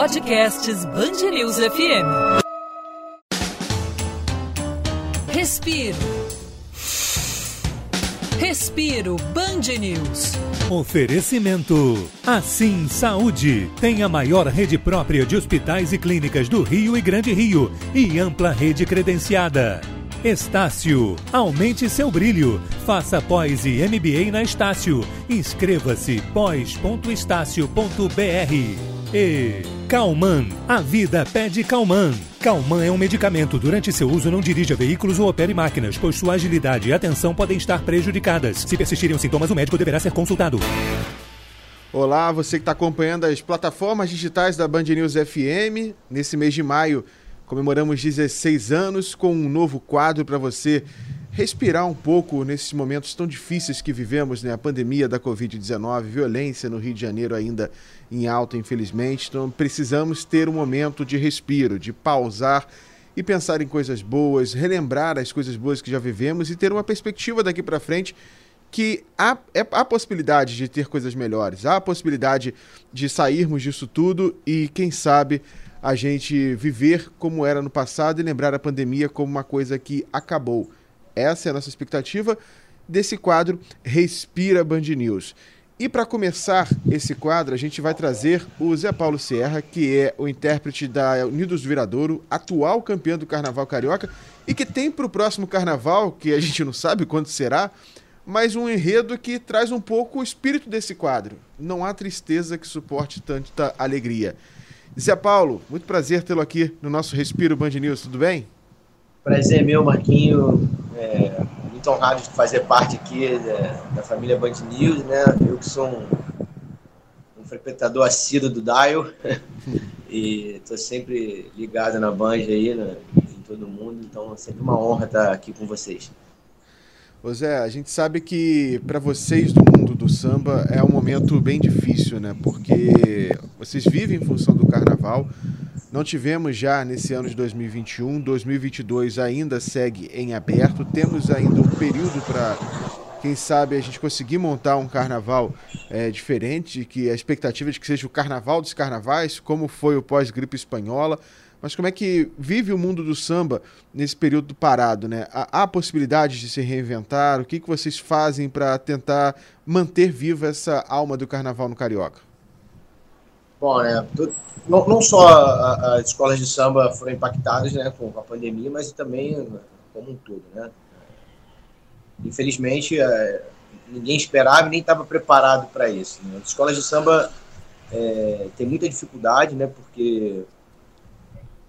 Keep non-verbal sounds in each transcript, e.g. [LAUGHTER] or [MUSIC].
Podcasts Bangerils FM. Respiro. Respiro Band News. Oferecimento. Assim Saúde. Tem a maior rede própria de hospitais e clínicas do Rio e Grande Rio e ampla rede credenciada. Estácio. Aumente seu brilho. Faça pós e MBA na Estácio. Inscreva-se pós.estácio.br. E Calman, a vida pede Calman. Calman é um medicamento. Durante seu uso, não dirija veículos ou opere máquinas, pois sua agilidade e atenção podem estar prejudicadas. Se persistirem os sintomas, o médico deverá ser consultado. Olá, você que está acompanhando as plataformas digitais da Band News FM. Nesse mês de maio, comemoramos 16 anos com um novo quadro para você respirar um pouco nesses momentos tão difíceis que vivemos, né? A pandemia da Covid-19, violência no Rio de Janeiro ainda em alta, infelizmente. Então precisamos ter um momento de respiro, de pausar e pensar em coisas boas, relembrar as coisas boas que já vivemos e ter uma perspectiva daqui para frente que há, é, há possibilidade de ter coisas melhores, há a possibilidade de sairmos disso tudo e, quem sabe, a gente viver como era no passado e lembrar a pandemia como uma coisa que acabou. Essa é a nossa expectativa desse quadro Respira Band News. E para começar esse quadro, a gente vai trazer o Zé Paulo Sierra, que é o intérprete da Unidos do Viradouro, atual campeão do Carnaval Carioca, e que tem para o próximo Carnaval, que a gente não sabe quando será, mas um enredo que traz um pouco o espírito desse quadro. Não há tristeza que suporte tanta alegria. Zé Paulo, muito prazer tê-lo aqui no nosso Respiro Band News, tudo bem? Prazer meu, Marquinho. É, muito honrado de fazer parte aqui é, da família Band News, né? Eu que sou um, um frequentador assíduo do Dial [LAUGHS] e estou sempre ligado na Band aí, né, em todo mundo, então é sempre uma honra estar aqui com vocês. Ô Zé, a gente sabe que para vocês do mundo do samba é um momento bem difícil, né? Porque vocês vivem em função do carnaval, não tivemos já nesse ano de 2021, 2022 ainda segue em aberto. Temos ainda um período para, quem sabe, a gente conseguir montar um carnaval é, diferente, que a expectativa é de que seja o carnaval dos carnavais, como foi o pós-gripe espanhola. Mas como é que vive o mundo do samba nesse período parado, né? Há, há possibilidade de se reinventar? O que, que vocês fazem para tentar manter viva essa alma do carnaval no Carioca? Bom, né? Não, não só as escolas de samba foram impactadas né, com a pandemia, mas também como um todo, né? Infelizmente, é, ninguém esperava e nem estava preparado para isso. Né? As escolas de samba é, têm muita dificuldade, né? Porque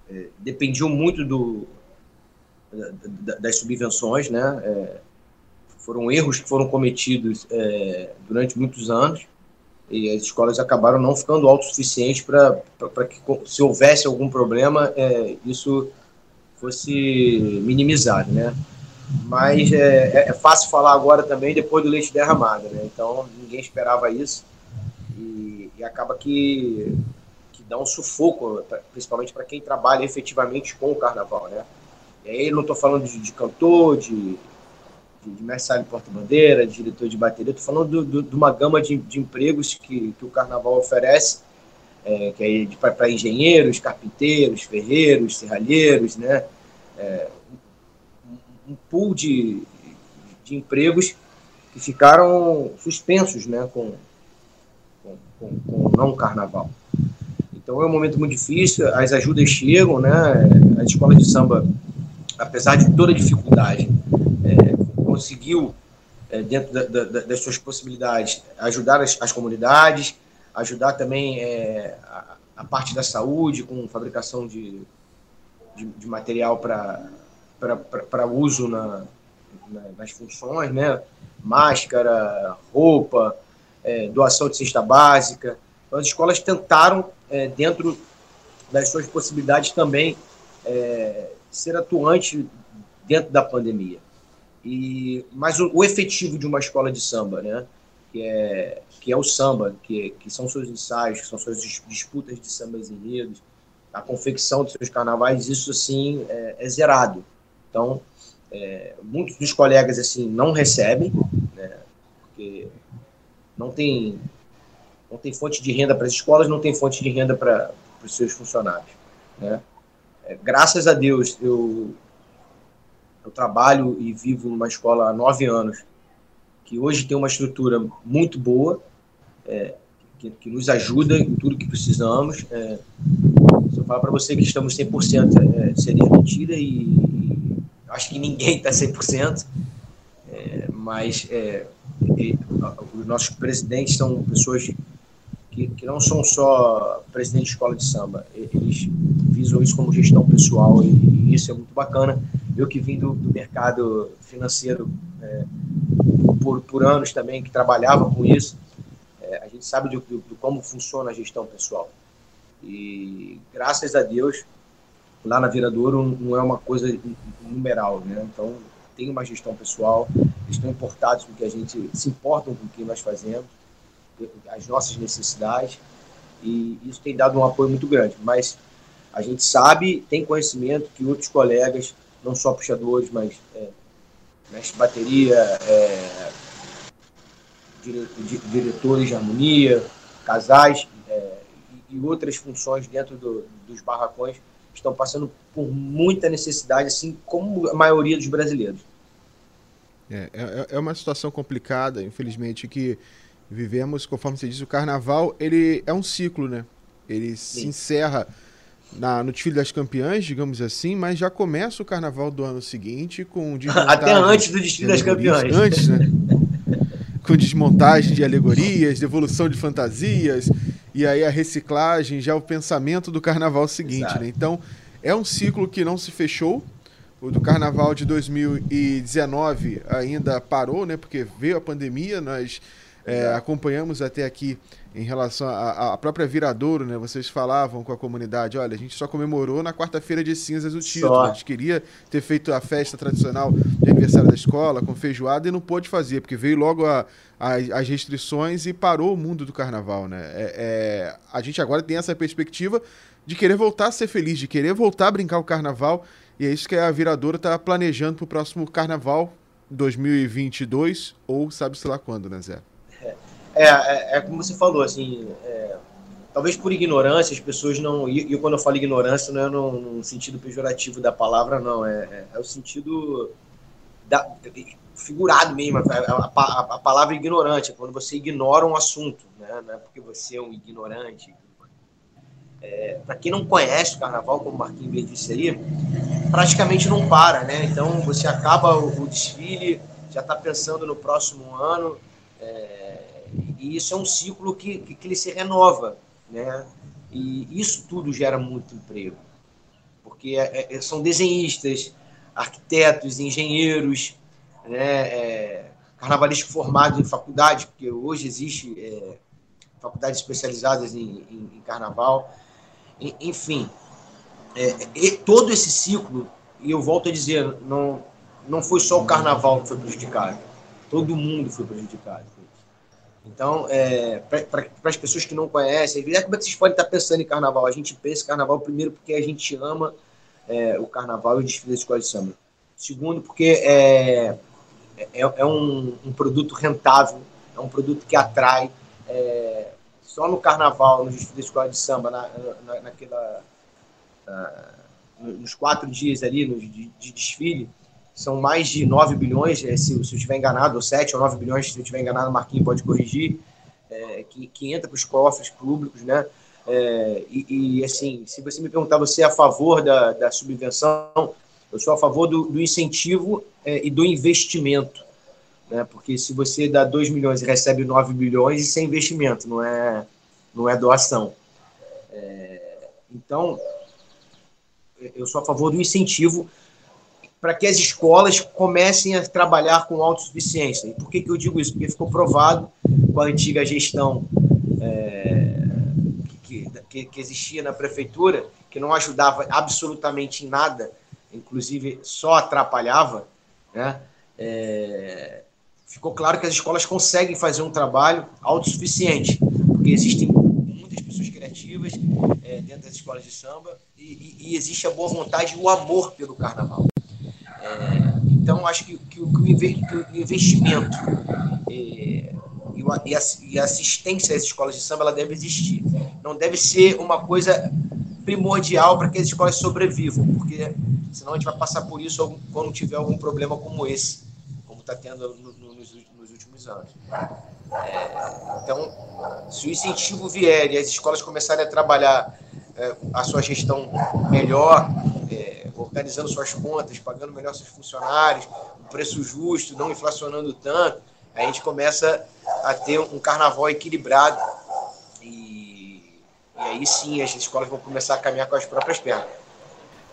é, dependiam muito do, das subvenções, né? É, foram erros que foram cometidos é, durante muitos anos e as escolas acabaram não ficando autossuficientes para que, se houvesse algum problema, é, isso fosse minimizado, né? Mas é, é, é, fácil falar agora também depois do leite derramado, né? Então ninguém esperava isso e, e acaba que, que dá um sufoco, principalmente para quem trabalha efetivamente com o carnaval, né? E aí não estou falando de, de cantor, de de mestre porta-bandeira, de diretor de bateria. Estou falando do, do, de uma gama de, de empregos que, que, o Carnaval oferece, é, que é para engenheiros, carpinteiros, ferreiros, serralheiros, né? É, um, pool de, de empregos que ficaram suspensos né, com, com, com, com não carnaval. Então é um momento muito difícil, as ajudas chegam, né? As escolas de samba, apesar de toda a dificuldade, conseguiu, é, dentro da, da, das suas possibilidades, ajudar as, as comunidades, ajudar também é, a, a, parte da saúde, com fabricação de, de, de material para uso na, na, nas funções, né? máscara, roupa, é, doação de cesta básica. Então, as escolas tentaram, é, dentro das suas possibilidades, também é, ser atuante dentro da pandemia. E, mas o, o, efetivo de uma escola de samba, né? que, é, que é o samba, que, que são seus ensaios, que são suas disputas de sambas enredos, a confecção dos seus carnavais, isso assim é, é zerado. Então, é, muitos dos colegas assim não recebem, né? porque não tem, não tem fonte de renda para as escolas, não tem fonte de renda para os seus funcionários. Né? É, graças a Deus, eu, eu trabalho e vivo numa escola há nove anos, que hoje tem uma estrutura muito boa, é, que, que, nos ajuda em tudo que precisamos. É, se eu falar para você que estamos 100%, é, seria mentira e, e acho que ninguém está 100%, é, mas é, e, os nossos presidentes são pessoas que, que não são só presidente de escola de samba, eles visam isso como gestão pessoal e, e isso é muito bacana. Eu que vim do, do mercado financeiro é, por, por anos também, que trabalhava com isso, é, a gente sabe de, de, de, como funciona a gestão pessoal. E graças a Deus, lá na Viradouro não é uma coisa numeral, né? Então tem uma gestão pessoal, estão importados com que a gente se importam com o que nós fazemos as nossas necessidades, e isso tem dado um apoio muito grande. Mas a gente sabe, tem conhecimento que outros colegas, não só puxadores, mas é, mestre bateria, é, diretores de harmonia, casais é, e outras funções dentro do, dos barracões estão passando por muita necessidade, assim como a maioria dos brasileiros. É, é, é uma situação complicada, infelizmente, que vivemos, conforme você disse, o carnaval, ele é um ciclo, né? Ele Sim. se encerra na, no desfile das campeãs, digamos assim, mas já começa o carnaval do ano seguinte com Até antes do desfile das campeãs. Antes, né? [LAUGHS] com desmontagem de alegorias, devolução de fantasias, e aí a reciclagem, já o pensamento do carnaval seguinte, né? Então, é um ciclo que não se fechou. O do carnaval de 2019 ainda parou, né? Porque veio a pandemia, nós é, acompanhamos até aqui em relação à própria Viradouro, né? Vocês falavam com a comunidade, olha, a gente só comemorou na quarta-feira de cinzas o título. Só. A gente queria ter feito a festa tradicional de aniversário da escola, com feijoada, e não pôde fazer, porque veio logo a, a, as restrições e parou o mundo do carnaval, né? É, é, a gente agora tem essa perspectiva de querer voltar a ser feliz, de querer voltar a brincar o carnaval, e é isso que a Viradouro está planejando para o próximo carnaval 2022, ou sabe-se lá quando, né, Zé? É, é, é, como você falou, assim, é, talvez por ignorância as pessoas não. E, e, quando eu falo ignorância, não é no, no sentido pejorativo da palavra, não. É, é, é o sentido da, figurado mesmo. A, a, a, palavra ignorante, é quando você ignora um assunto, né? não é porque você é um ignorante. É, Para quem não conhece o carnaval, como o Marquinhos disse aí, praticamente não para, né? Então você acaba o, o desfile, já está pensando no próximo ano. É, e isso é um ciclo que, que, que ele se renova, né? E isso tudo gera muito emprego, porque é, é, são desenhistas, arquitetos, engenheiros, né? É, formados em faculdade, porque hoje existe é, faculdades especializadas em, em, em carnaval. E, enfim, é, todo esse ciclo, e eu volto a dizer, não, não foi só o carnaval que foi prejudicado, todo mundo foi prejudicado. Então, é, para as pessoas que não conhecem, é como é que vocês podem estar pensando em carnaval? A gente pensa em carnaval primeiro porque a gente ama é, o carnaval e o desfile da escola de samba. Segundo, porque é, é, é um, um, produto rentável, é um produto que atrai. É, só no carnaval, no desfile da escola de samba, na, na, naquela, na, nos quatro dias ali no, de, de desfile, são mais de 9 bilhões, é, se, se eu estiver enganado, ou 7 ou 9 bilhões, se eu estiver enganado, o Marquinhos pode corrigir, é, que, que entra para os cofres públicos, né? É, e, e, assim, se você me perguntar, você é a favor da, da subvenção? Eu sou a favor do, do incentivo é, e do investimento, né? Porque se você dá 2 milhões e recebe 9 bilhões, isso é investimento, não é, não é doação. Então, eu sou a favor do incentivo para que as escolas comecem a trabalhar com autossuficiência. E por que, que eu digo isso? Porque ficou provado com a antiga gestão é, que, que, que, existia na prefeitura, que não ajudava absolutamente em nada, inclusive só atrapalhava, né? É, ficou claro que as escolas conseguem fazer um trabalho autossuficiente, porque existem muitas pessoas criativas é, dentro das escolas de samba e, e, e existe a boa vontade e o amor pelo carnaval. É, então, acho que, que, que, o investimento é, e, a, e a assistência às escolas de samba ela deve existir. Não deve ser uma coisa primordial para que as escolas sobrevivam, porque senão a gente vai passar por isso quando tiver algum problema como esse, como está tendo no, no, nos, nos, últimos anos. É, então, se o incentivo vier e as escolas começarem a trabalhar é, a sua gestão melhor, é, organizando suas contas, pagando melhor seus funcionários, um preço justo, não inflacionando tanto, a gente começa a ter um carnaval equilibrado e, e aí sim as escolas vão começar a caminhar com as próprias pernas.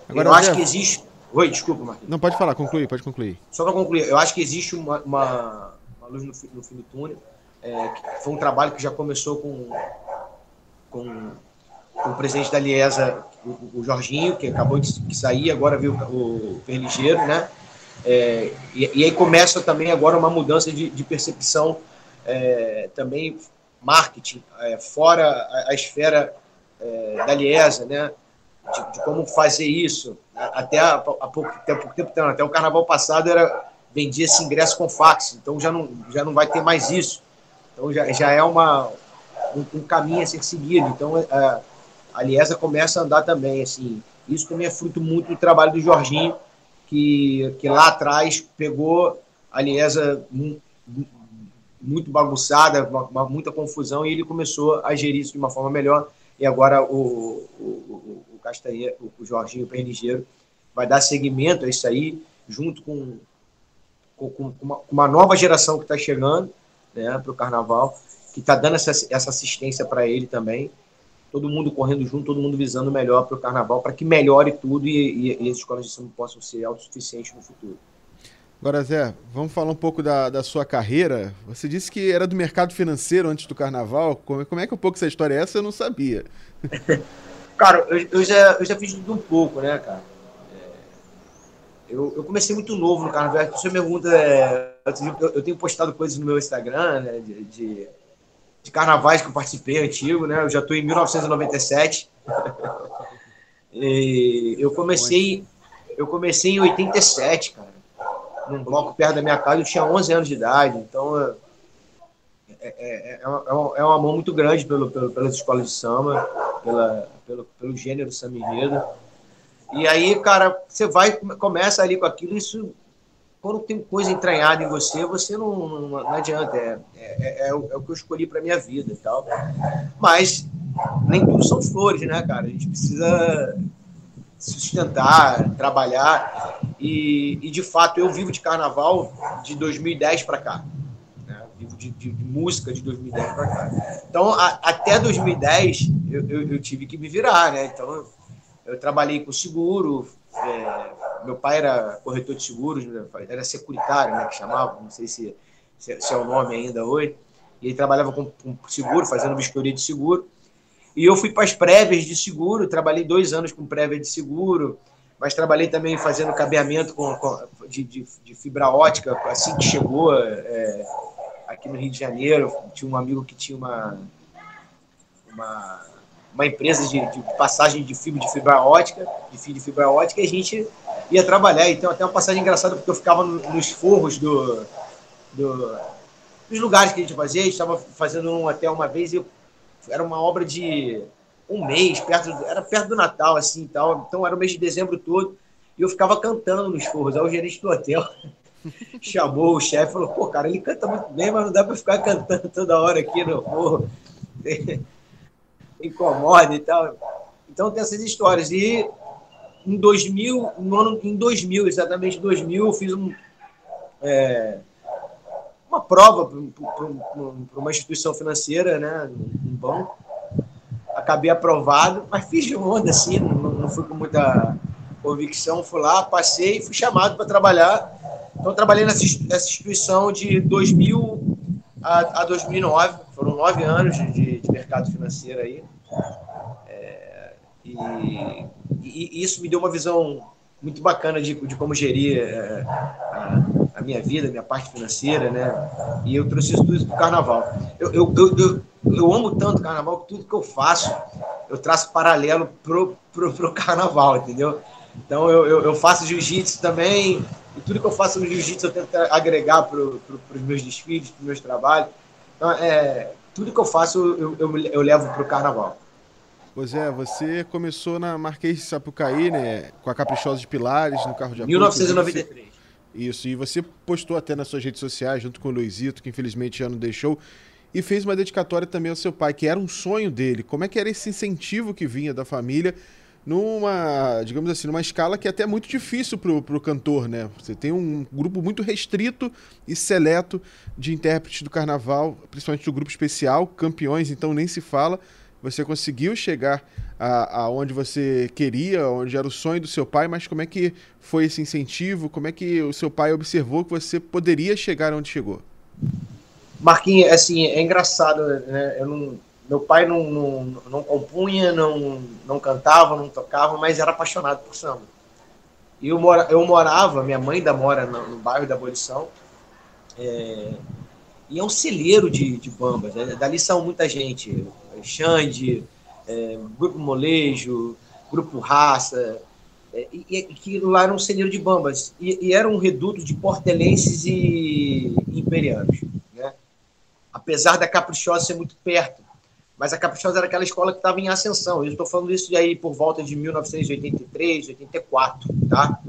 Agora, eu acho que existe. Oi, desculpa, Marquinhos. Não, pode falar, concluir, pode concluir. Só para concluir, eu acho que existe uma, uma, uma luz no, no, fim do túnel. É, foi um trabalho que já começou com, com, com o presidente da Liesa, o, o, Jorginho, que acabou de sair, agora viu o, o Perligeiro, né? É, e, e, aí começa também agora uma mudança de, de percepção é, também marketing, é, fora a, a esfera é, da Liesa, né? De, de, como fazer isso. Até há, pouco, pouco tempo, até o carnaval passado, era vendia esse ingresso com fax, então já não, já não vai ter mais isso. Então já, já é uma, um, um caminho a ser seguido. Então a, Liesa começa a andar também. Assim. Isso também é fruto muito do trabalho do Jorginho, que, que lá atrás pegou a Liesa muito bagunçada, muita confusão, e ele começou a gerir isso de uma forma melhor. E agora o, o, o Castanha, o Jorginho Pernigeiro, vai dar seguimento a isso aí, junto com, com, com uma, uma, nova geração que está chegando né, para o carnaval, que está dando essa, essa assistência para ele também. Todo mundo correndo junto, todo mundo visando melhor para o carnaval, para que melhore tudo e, e, e as escolas de samba possam ser autossuficientes no futuro. Agora, Zé, vamos falar um pouco da, da sua carreira. Você disse que era do mercado financeiro antes do carnaval. Como, como é que um pouco essa história é essa? Eu não sabia. [LAUGHS] cara, eu, eu, já, eu já fiz tudo um pouco, né, cara? É, eu, eu comecei muito novo no carnaval. Você me pergunta, é, eu, eu, tenho postado coisas no meu Instagram, né, de, de, de, carnavais que eu participei antigo, né? Eu já estou em 1997. [LAUGHS] e eu comecei, eu comecei em 87, cara num bloco perto da minha casa, eu tinha 11 anos de idade, então é, é, é, é, é uma mão muito grande pelo, pelo, pelas escolas de samba, pela, pelo, pelo gênero samba. E aí, cara, você vai, começa ali com aquilo, isso, quando tem coisa entranhada em você, você não, não, não adianta, é, é, é, o, é o que eu escolhi para minha vida e tal. Mas nem tudo são flores, né, cara? A gente precisa sustentar, trabalhar. E, e, de fato, eu vivo de carnaval de 2010 para cá. Né? Vivo de, de, de, música de 2010 para cá. Então, a, até 2010, eu, eu, eu, tive que me virar. Né? Então, eu, eu trabalhei com seguro. É, meu pai era corretor de seguros, né? era securitário, né, que chamava, não sei se, se, se é o nome ainda hoje. E ele trabalhava com, com seguro, fazendo vistoria de seguro. E eu fui para as prévias de seguro, trabalhei dois anos com prévia de seguro, mas trabalhei também fazendo cabeamento com, com de, de, de, fibra ótica, assim que chegou é, aqui no Rio de Janeiro. Tinha um amigo que tinha uma, uma, uma empresa de, de, passagem de fibra de fibra ótica, de fio de fibra ótica, e a gente ia trabalhar. Então, até uma passagem engraçada, porque eu ficava nos forros do, do, dos lugares que a gente fazia. A gente estava fazendo um hotel uma vez eu era uma obra de um mês, perto, era perto do Natal, assim e tal. Então era o mês de dezembro todo. E eu ficava cantando nos forros. Aí o gerente do hotel [LAUGHS] chamou o chefe e falou: pô, cara, ele canta muito bem, mas não dá para ficar cantando toda hora aqui no forro. Incomoda e tal. Então tem essas histórias. E em 2000, no ano, em 2000, exatamente 2000, eu fiz um. É, uma prova para uma instituição financeira, né, um banco. Acabei aprovado, mas fiz de onda, assim, não, não fui com muita convicção. Fui lá, passei e fui chamado para trabalhar. Então, trabalhei nessa, instituição de 2000 a, a 2009. Foram nove anos de mercado financeiro aí. É, e, e, isso me deu uma visão muito bacana de, de como gerir é, a, a minha vida, a minha parte financeira, né? E eu trouxe isso tudo para o carnaval. Eu, eu, eu, eu, eu amo tanto carnaval que tudo que eu faço, eu traço paralelo pro, pro, pro carnaval, entendeu? Então eu, eu, eu faço jiu-jitsu também, e tudo que eu faço no jiu-jitsu eu tento agregar para pro, os meus desfiles, para os meus trabalhos. Então, é, tudo que eu faço eu, eu, eu levo para o carnaval. Pois é, você começou na Marquês de Sapucaí, né? Com a Caprichosa de Pilares, no carro de apoio. 1993. Isso, e você postou até nas suas redes sociais, junto com o Luizito, que infelizmente já não deixou, e fez uma dedicatória também ao seu pai, que era um sonho dele. Como é que era esse incentivo que vinha da família numa, digamos assim, numa escala que é até muito difícil para o cantor, né? Você tem um grupo muito restrito e seleto de intérpretes do carnaval, principalmente do grupo especial, campeões, então nem se fala. Você conseguiu chegar aonde você queria, onde era o sonho do seu pai, mas como é que foi esse incentivo? Como é que o seu pai observou que você poderia chegar onde chegou? Marquinhos, assim, é engraçado, né? Eu não, meu pai não, não, não compunha, não, não cantava, não tocava, mas era apaixonado por samba. E eu, mora, eu morava, minha mãe ainda mora no, no bairro da Abolição, é, e é um celeiro de, de bambas. Né? Dali são muita gente, Xande, é, Grupo Molejo, Grupo Raça, é, e, e, que lá era um celeiro de bambas. E, e, era um reduto de portelenses e imperianos. Né? Apesar da Caprichosa ser muito perto, mas a Caprichosa era aquela escola que estava em ascensão. Eu estou falando isso aí por volta de 1983, 84, tá?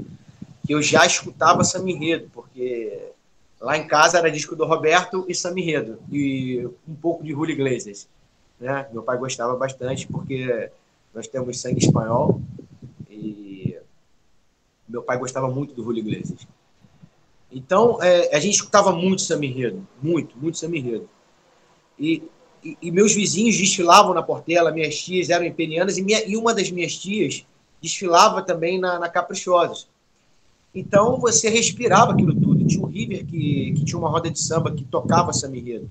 Que eu já escutava Samirredo, porque lá em casa era disco do Roberto e Samirredo, e um pouco de Julio Iglesias. Né? Meu pai gostava bastante, porque nós temos sangue espanhol, e meu pai gostava muito do Julio Iglesias. Então, é, a gente escutava muito Samirredo, muito, muito Samirredo. E e, e, meus vizinhos desfilavam na Portela, minhas tias eram imperianas, e, minha, e uma das minhas tias desfilava também na, na Caprichosos. Então você respirava aquilo tudo. Tinha um River que, que tinha uma roda de samba que tocava Samirredo.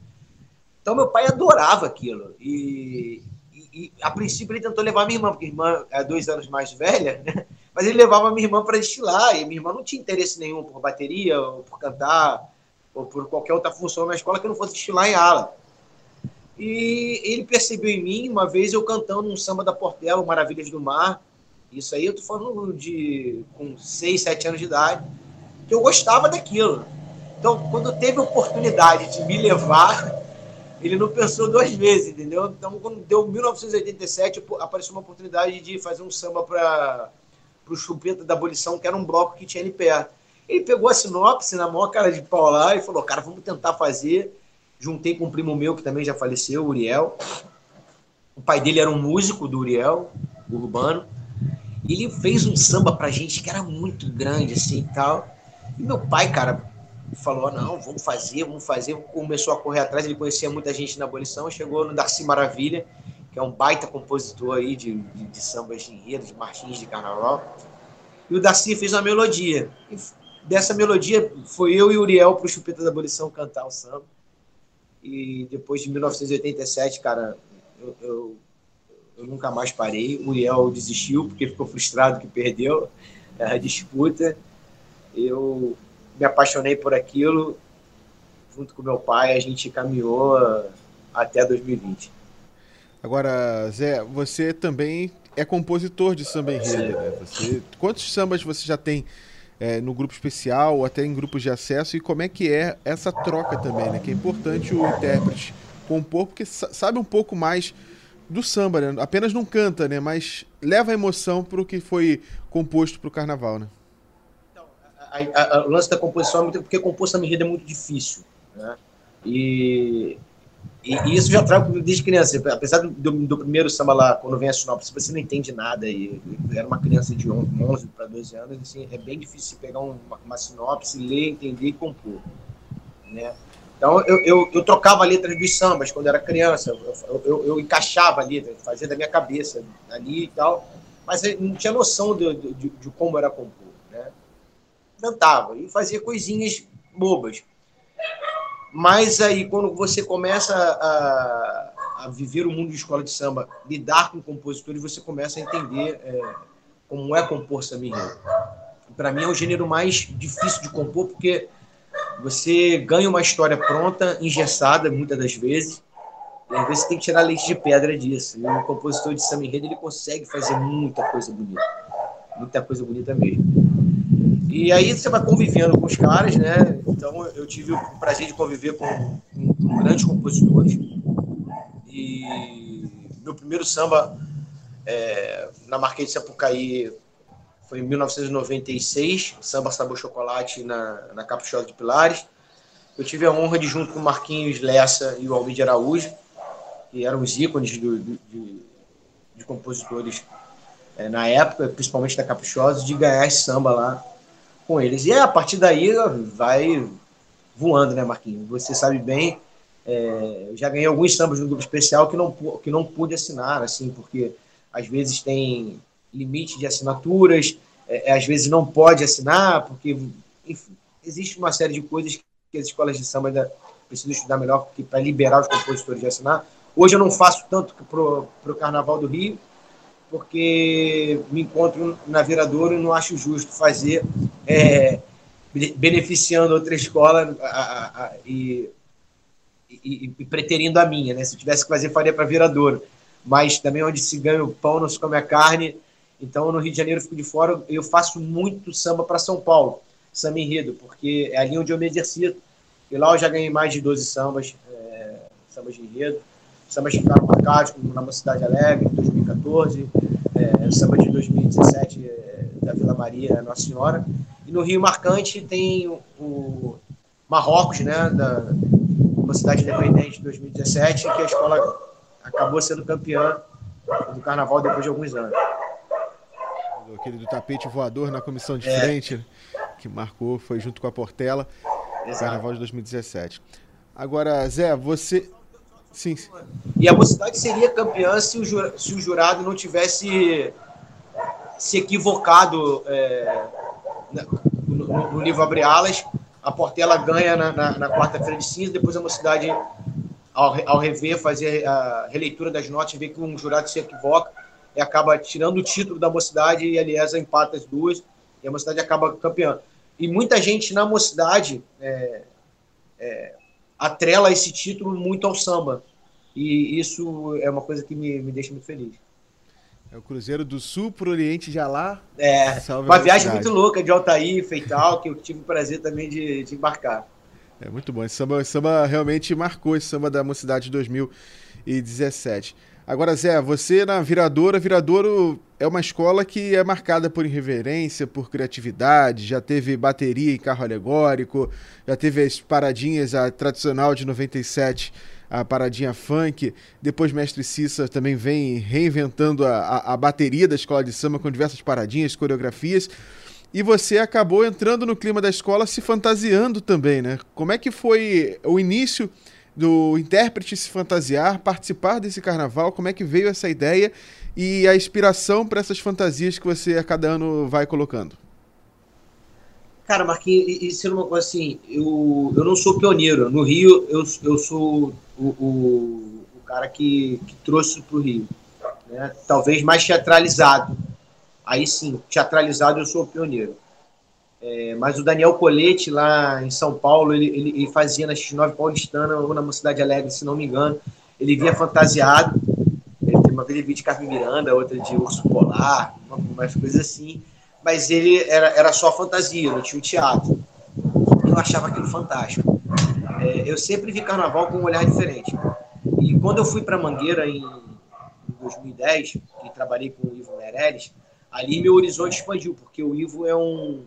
Então meu pai adorava aquilo. E, e, e, a princípio ele tentou levar minha irmã, porque a irmã é dois anos mais velha, né? mas ele levava minha irmã para desfilar. E minha irmã não tinha interesse nenhum por bateria, ou por cantar, ou por qualquer outra função na escola que não fosse desfilar em ala. E ele percebeu em mim, uma vez eu cantando um samba da Portela, Maravilhas do Mar. Isso aí eu tô falando de com 6, 7 anos de idade, que eu gostava daquilo. Então, quando teve a oportunidade de me levar, [LAUGHS] ele não pensou duas vezes, entendeu? Então, quando deu 1987, apareceu uma oportunidade de fazer um samba para o Chupeta da Abolição, que era um bloco que tinha ali perto. Ele pegou a sinopse na maior cara de pau lá e falou: Cara, vamos tentar fazer. Juntei com um primo meu que também já faleceu, Uriel. O pai dele era um músico do Uriel, urbano. E ele fez um samba pra gente que era muito grande, assim e tal. E meu pai, cara, falou: não, vamos fazer, vamos fazer. Começou a correr atrás, ele conhecia muita gente na abolição. Chegou no Darcy Maravilha, que é um baita compositor aí de, de, de sambas de enredo, de martins de carnaval. E o Darcy fez uma melodia. E dessa melodia foi eu e o Uriel pro Chupeta da Abolição cantar o samba. E depois de 1987, cara, eu, eu, eu nunca mais parei. O Uriel desistiu porque ficou frustrado que perdeu a disputa. Eu me apaixonei por aquilo. Junto com meu pai, a gente caminhou até 2020. Agora, Zé, você também é compositor de samba enredo, né? Você, quantos sambas você já tem é, no grupo especial ou até em grupos de acesso e como é que é essa troca também, né? Que é importante o intérprete compor porque sabe um pouco mais do samba, né? Apenas não canta, né? Mas leva a emoção para o que foi composto para o carnaval, né? Então, a, a, a, o lance da composição é porque compor samba enredo é muito difícil, né? E e, isso já trago desde criança. Apesar do, do, primeiro samba lá, quando vem a sinopse, você não entende nada. E era uma criança de 11 para 12 anos, assim, é bem difícil pegar uma, uma sinopse, ler, entender e compor. Né? Então, eu, eu, eu, trocava letras dos sambas quando era criança. Eu, eu, eu encaixava a letra, fazia da minha cabeça ali e tal. Mas eu não tinha noção de, de, de como era compor. Né? Cantava e fazia coisinhas bobas. Mas aí, quando você começa a, a viver o mundo de escola de samba, lidar com compositores, você começa a entender é, como é compor samba Para mim é o gênero mais difícil de compor, porque você ganha uma história pronta, engessada, muitas das vezes, e às vezes você tem que tirar leite de pedra disso. E um compositor de samba enredo, ele consegue fazer muita coisa bonita. Muita coisa bonita mesmo. E aí você vai convivendo com os caras, né? Então eu tive o prazer de conviver com, com grandes compositores. E meu primeiro samba é, na Marquês de Sapucaí foi em 1996, samba Sabor Chocolate na, na de Pilares. Eu tive a honra de, junto com o Marquinhos Lessa e o Almir Araújo, que eram os ícones do, do, de, de, compositores é, na época, principalmente da Caprichosa, de ganhar esse samba lá com eles. E a partir daí vai voando, né, Marquinhos? Você sabe bem, é, já ganhei alguns sambas no grupo especial que não, que não pude assinar, assim, porque às vezes tem limite de assinaturas, é, é, às vezes não pode assinar, porque enfim, existe uma série de coisas que as escolas de samba ainda precisam estudar melhor para liberar os compositores de assinar. Hoje eu não faço tanto para o Carnaval do Rio, porque me encontro na Viradouro e não acho justo fazer é, beneficiando outra escola a, a, a, e, e, e, preterindo a minha. Né? Se eu tivesse que fazer, faria para Viradouro. Mas também onde se ganha o pão, não se come a carne. Então, no Rio de Janeiro, eu fico de fora. Eu faço muito samba para São Paulo, samba enredo, porque é ali onde eu me exercito. E lá eu já ganhei mais de 12 sambas, é, sambas de enredo. Sambas que ficaram marcados, como na Mocidade Alegre, em 2014. É, samba de 2017, é, da Vila Maria, Nossa Senhora. E no Rio Marcante tem o, o Marrocos, né, da Mocidade Independente de 2017, que a escola acabou sendo campeã do Carnaval depois de alguns anos aquele do tapete voador na comissão de é. frente, que marcou, foi junto com a Portela, Exato. Carnaval de 2017. Agora, Zé, você. Sim. E a Mocidade seria campeã se o, jurado, se o jurado não tivesse se equivocado é, no, no, livro Abre Alas. A Portela ganha na, na, na quarta-feira de cinza, depois a Mocidade, ao, ao rever, fazer a releitura das notas, vê que um jurado se equivoca e acaba tirando o título da mocidade e a Liesa empata as duas e a mocidade acaba campeã. E muita gente na mocidade é, é, atrela esse título muito ao samba. E isso é uma coisa que me, me deixa muito feliz. É o Cruzeiro do Sul para o Oriente de Alá. É, uma viagem muito louca de Altair, Feital, que eu tive o prazer também de, de embarcar. É muito bom. Esse samba, esse samba realmente marcou esse samba da Mocidade de 2017. Agora, Zé, você na Viradouro, Viradouro é uma escola que é marcada por irreverência, por criatividade, já teve bateria em carro alegórico, já teve as paradinhas, a tradicional de 97, a paradinha funk. Depois, Mestre Cissa também vem reinventando a, a, a bateria da escola de samba com diversas paradinhas, coreografias. E você acabou entrando no clima da escola se fantasiando também, né? Como é que foi o início do intérprete se fantasiar, participar desse carnaval, como é que veio essa ideia e a inspiração para essas fantasias que você a cada ano vai colocando? Cara, Marquinhos, isso é uma coisa assim, eu, eu não sou pioneiro. No Rio, eu, eu sou o, o, o cara que, que trouxe para o Rio. Né? Talvez mais teatralizado. Aí sim, teatralizado eu sou pioneiro. É, mas o Daniel Colete, lá em São Paulo, ele, ele, ele fazia na X9 Paulistana ou na Mocidade Alegre, se não me engano. Ele vinha fantasiado. Ele uma vez ele vinha de Carmen Miranda, outra de Urso Polar, umas coisas assim. Mas ele era, era só fantasia, não tinha um teatro. Eu achava aquilo fantástico. É, eu sempre vi carnaval com um olhar diferente. E quando eu fui para Mangueira em, em 2010, e trabalhei com o Ivo Meirelles, ali meu horizonte expandiu, porque o Ivo é um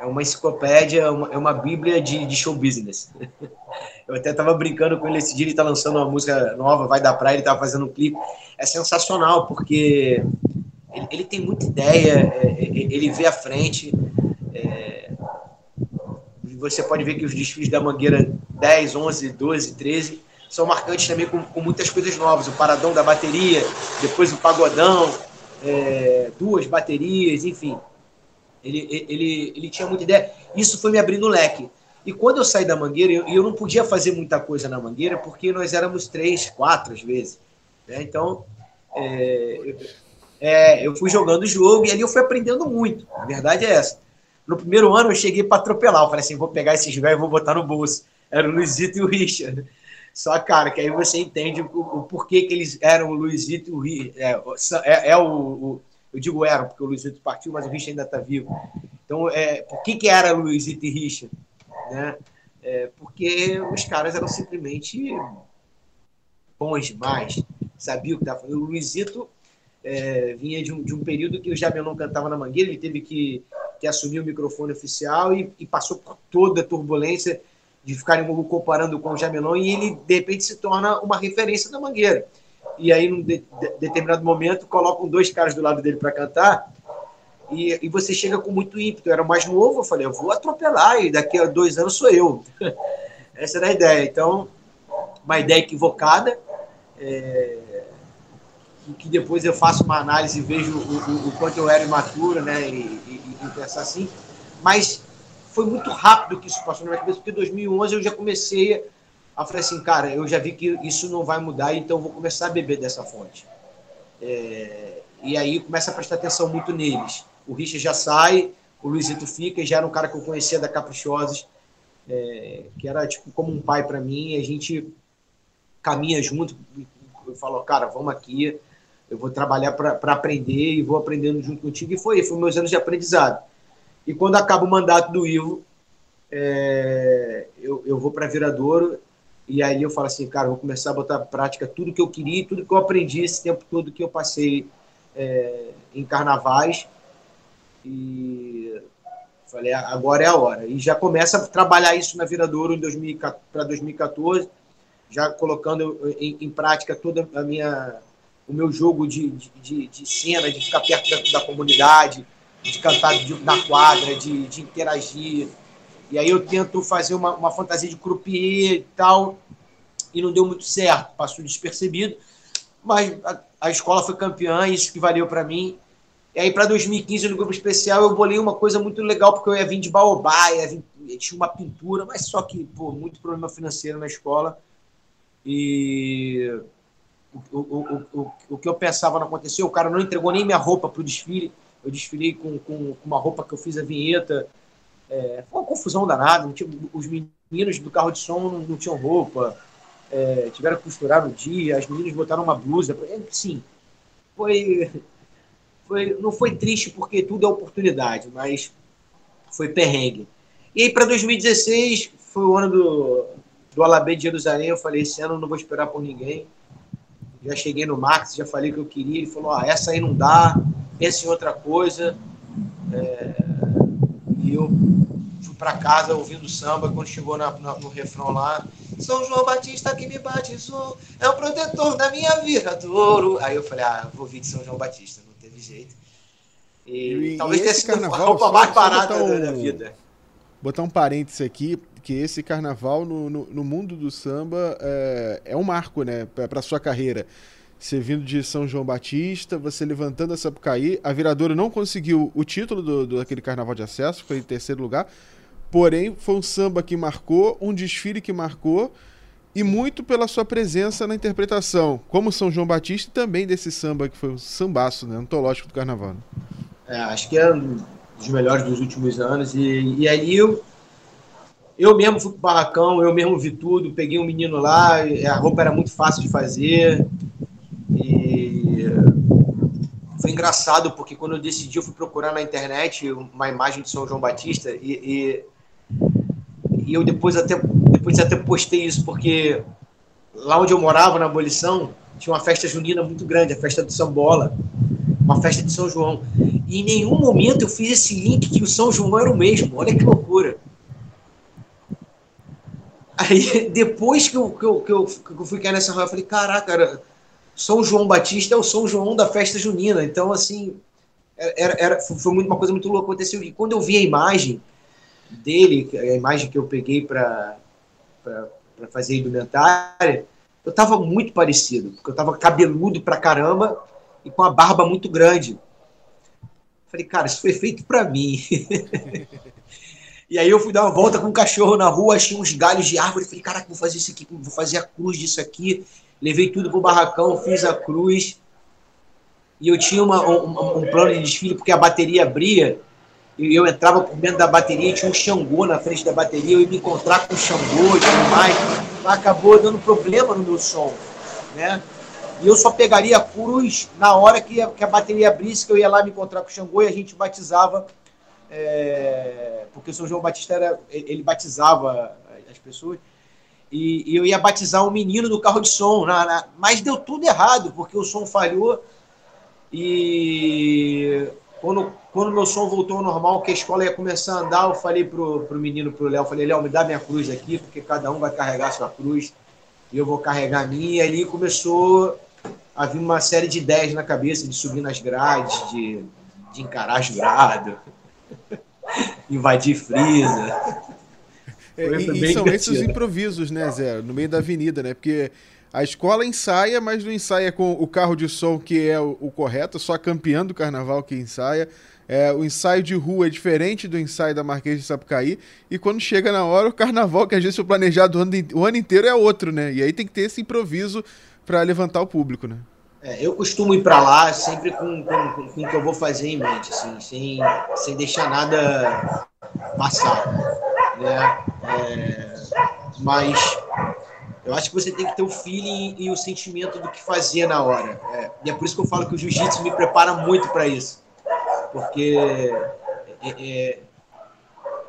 é uma enciclopédia, é uma, é uma bíblia de, de, show business. [LAUGHS] Eu até estava brincando com ele esse dia, ele está lançando uma música nova, Vai da Praia, ele estava fazendo um clipe. É sensacional, porque ele, ele tem muita ideia, é, é, ele vê à frente. Você pode ver que os desfiles da Mangueira 10, 11, 12, 13 são marcantes também com, com muitas coisas novas. O paradão da bateria, depois o pagodão, é, duas baterias, enfim. Ele, ele, ele tinha muita ideia. Isso foi me abrindo o leque. E quando eu saí da Mangueira, eu, eu não podia fazer muita coisa na Mangueira, porque nós éramos três, quatro às vezes. Né? Então, é, é, eu fui jogando o jogo e ali eu fui aprendendo muito. A verdade é essa. No primeiro ano eu cheguei para atropelar. Eu falei assim: vou pegar esses velhos e vou botar no bolso. Era o Luizito e o Richard. Só, cara, que aí você entende o, o porquê que eles eram o Luizito e o Richard. É, é, é o, o eu digo eram, porque o Luizito partiu, mas o Richard ainda está vivo. Então, é, por que, que era Luizito e Richard? Né? é, porque os caras eram simplesmente bons demais, sabia o que estava fazendo. O Luizito é, vinha de um, de um período que o Jamelão cantava na Mangueira, ele teve que, que assumir o microfone oficial e, e passou por toda a turbulência de ficarem comparando com o Jamelão e ele, de repente, se torna uma referência da Mangueira. E aí, num de, de, determinado momento, colocam dois caras do lado dele para cantar e, e, você chega com muito ímpeto. Eu era mais novo, eu falei, eu vou atropelar e daqui a dois anos sou eu. [LAUGHS] Essa era a ideia. Então, uma ideia equivocada, é, que depois eu faço uma análise e vejo o, o, o quanto eu era imaturo, né, e, e, e, pensar assim. Mas foi muito rápido que isso passou na minha cabeça, porque em 2011 eu já comecei a falar assim, cara, eu já vi que isso não vai mudar, então vou começar a beber dessa fonte. É, e aí começa a prestar atenção muito neles. O Richard já sai, o Luizito fica, e já era um cara que eu conhecia da Caprichosos, é, que era tipo como um pai para mim, a gente caminha junto, eu falo, cara, vamos aqui, eu vou trabalhar para aprender e vou aprendendo junto contigo. E foi, foi meus anos de aprendizado. E quando acaba o mandato do Ivo, é, eu, eu vou para Viradouro e aí eu falo assim, cara, vou começar a botar em prática tudo que eu queria, tudo que eu aprendi esse tempo todo que eu passei é, em carnavais. E falei, agora é a hora. E já começa a trabalhar isso na Viradouro para 2014, já colocando em, em prática toda a minha o meu jogo de, de, de cena, de ficar perto da, da comunidade, de cantar de, na quadra, de, de interagir. E aí eu tento fazer uma, uma fantasia de croupier e tal, e não deu muito certo, passou despercebido. Mas a, a escola foi campeã, isso que valeu para mim. E aí, para 2015, no grupo especial, eu bolei uma coisa muito legal, porque eu ia vir de Baobá, ia vir, tinha uma pintura, mas só que, pô, muito problema financeiro na escola. E o, o, o, o que eu pensava não aconteceu, o cara não entregou nem minha roupa para o desfile. Eu desfilei com, com, uma roupa que eu fiz a vinheta. É, foi uma confusão danada. Tinha, os meninos do carro de som não, não tinham roupa. É, tiveram que costurar no dia. As meninas botaram uma blusa. É, sim, foi, foi, não foi triste porque tudo é oportunidade, mas foi perrengue. E aí, para 2016, foi o ano do, do Alabê de Jerusalém. Eu falei: esse ano não vou esperar por ninguém já cheguei no Max, já falei o que eu queria, ele falou, ah, essa aí não dá, pensa em outra coisa. É... E eu fui para casa ouvindo samba, quando chegou na, na, no refrão lá, São João Batista que me batizou, é o protetor da minha vida, Douro. Aí eu falei, ah, vou ouvir de São João Batista, não teve jeito. E, e talvez tenha sido a roupa mais barata um, da vida. Botar um parênteses aqui, que esse carnaval no, no, no mundo do samba é, é um marco, né, para sua carreira. Você vindo de São João Batista, você levantando a Sapucaí, a Viradouro não conseguiu o título do, do daquele carnaval de acesso, foi em terceiro lugar. Porém, foi um samba que marcou, um desfile que marcou, e muito pela sua presença na interpretação, como São João Batista e também desse samba que foi um sambaço, né, antológico do carnaval. Né? É, acho que é um dos melhores dos últimos anos. E, e aí eu eu mesmo fui pro barracão, eu mesmo vi tudo, peguei um menino lá, a roupa era muito fácil de fazer. E foi engraçado, porque quando eu decidi, eu fui procurar na internet uma imagem de São João Batista e, e, e eu depois até, depois até postei isso, porque lá onde eu morava, na abolição, tinha uma festa junina muito grande, a festa do Sambola, uma festa de São João. E em nenhum momento eu fiz esse link que o São João era o mesmo. Olha que loucura. Aí, [LAUGHS] depois que eu, que eu, que eu, que eu fui cair nessa rua, eu falei, caraca, cara, São João Batista é o São João da festa junina. Então, assim, era, era, foi uma coisa muito louca aconteceu. E quando eu vi a imagem dele, a imagem que eu peguei para fazer a indumentária, eu tava muito parecido, porque eu tava cabeludo pra caramba e com a barba muito grande. Falei, cara, isso foi feito para mim. [LAUGHS] E aí eu fui dar uma volta com o cachorro na rua, achei uns galhos de árvore, falei, caraca, vou fazer isso aqui, vou fazer a cruz disso aqui. Levei tudo pro barracão, fiz a cruz. E eu tinha uma, um, um, plano de desfile, porque a bateria abria, e eu entrava por dentro da bateria, tinha um Xangô na frente da bateria, eu ia me encontrar com o Xangô e tudo mais. Acabou dando problema no meu som, né? E eu só pegaria a cruz na hora que a, que a bateria abrisse, que eu ia lá me encontrar com o Xangô e a gente batizava é, porque o São João Batista era, ele batizava as pessoas. E, e, eu ia batizar um menino do carro de som, na, na, mas deu tudo errado, porque o som falhou. E quando, quando meu som voltou ao normal, que a escola ia começar a andar, eu falei pro, pro menino, pro Léo, falei, Léo, me dá minha cruz aqui, porque cada um vai carregar sua cruz, e eu vou carregar a minha. E ali começou a vir uma série de ideias na cabeça, de subir nas grades, de, de encarar jurado, invadir frisa. É, e, e são esses os improvisos, né, Zé? No meio da avenida, né? Porque a escola ensaia, mas não ensaia com o carro de som que é o, o correto, só a campeã do carnaval que ensaia. É, o ensaio de rua é diferente do ensaio da Marquês de Sapucaí. E quando chega na hora, o carnaval, que às vezes foi planejado o ano, o ano inteiro, é outro, né? E aí tem que ter esse improviso para levantar o público, né? É, eu costumo ir para lá sempre com, com, com, com, o que eu vou fazer em mente, assim, sem, sem deixar nada passar. Né? É, mas eu acho que você tem que ter o feeling e o sentimento do que fazer na hora. É, e é por isso que eu falo que o jiu-jitsu me prepara muito para isso. Porque é, é,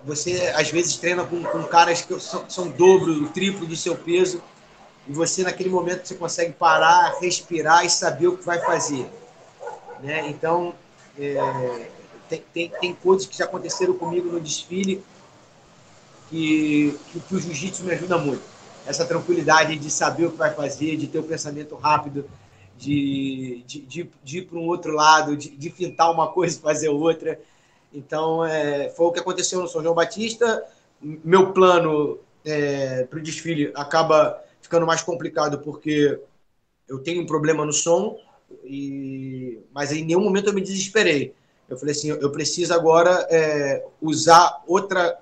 você, às vezes, treina com, com caras que são, são dobro, o triplo do seu peso, e você, naquele momento, você consegue parar, respirar e saber o que vai fazer. Né? Então, é, tem, tem, tem coisas que já aconteceram comigo no desfile que, que, que o jiu-jitsu me ajuda muito essa tranquilidade de saber o que vai fazer, de ter o pensamento rápido, de, de, de, de ir para um outro lado, de, de fintar uma coisa e fazer outra. Então, é, foi o que aconteceu no São João Batista. Meu plano é, para o desfile acaba ficando mais complicado porque eu tenho um problema no som, e, mas em nenhum momento eu me desesperei. Eu falei assim, eu preciso agora é, usar outra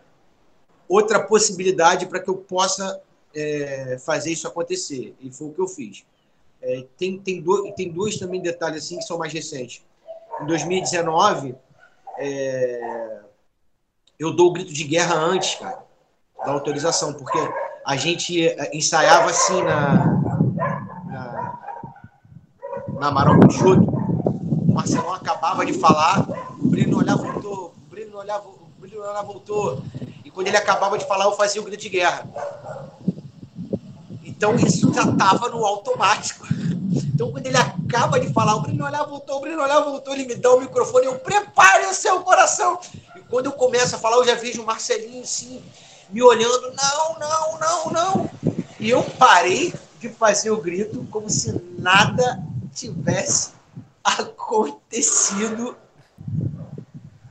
outra possibilidade para que eu possa é, fazer isso acontecer. E foi o que eu fiz. É, tem, tem, do, tem dois também detalhes assim que são mais recentes. Em 2019, é, eu dou o grito de guerra antes, cara, da autorização, porque a gente é, ensaiava assim na, na, na Amaral Peixoto. O Marcelão acabava de falar, o Breno olhava, voltou, o Breno olhava, o Breno olhava, voltou. E quando ele acabava de falar, eu fazia o grito de guerra. Então isso já estava no automático. [LAUGHS] Então quando ele acaba de falar, o Breno olhar voltou, o Breno olhar voltou, ele me dá o microfone, eu prepare o seu coração. E quando eu começo a falar, eu já vejo o Marcelinho assim, me olhando, não, não, não, não. E eu parei de fazer o grito como se nada tivesse acontecido.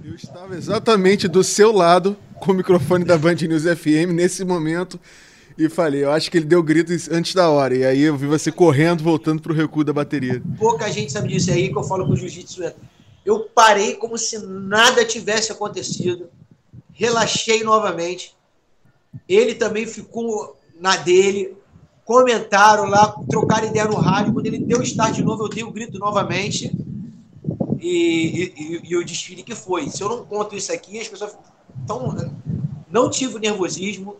Eu estava exatamente do seu lado com o microfone da Band News FM nesse momento e falei, eu acho que ele deu grito antes da hora. E aí eu vi você correndo, voltando pro recuo da bateria. Pouca gente sabe disso. É aí que eu falo com o jiu-jitsu. Eu parei como se nada tivesse acontecido. Relaxei novamente. Ele também ficou na dele. Comentaram lá, trocaram ideia no rádio. Quando ele deu start de novo, eu dei o grito novamente. E, e, e, o desfile que foi. Se eu não conto isso aqui, as pessoas. Então, não tive nervosismo,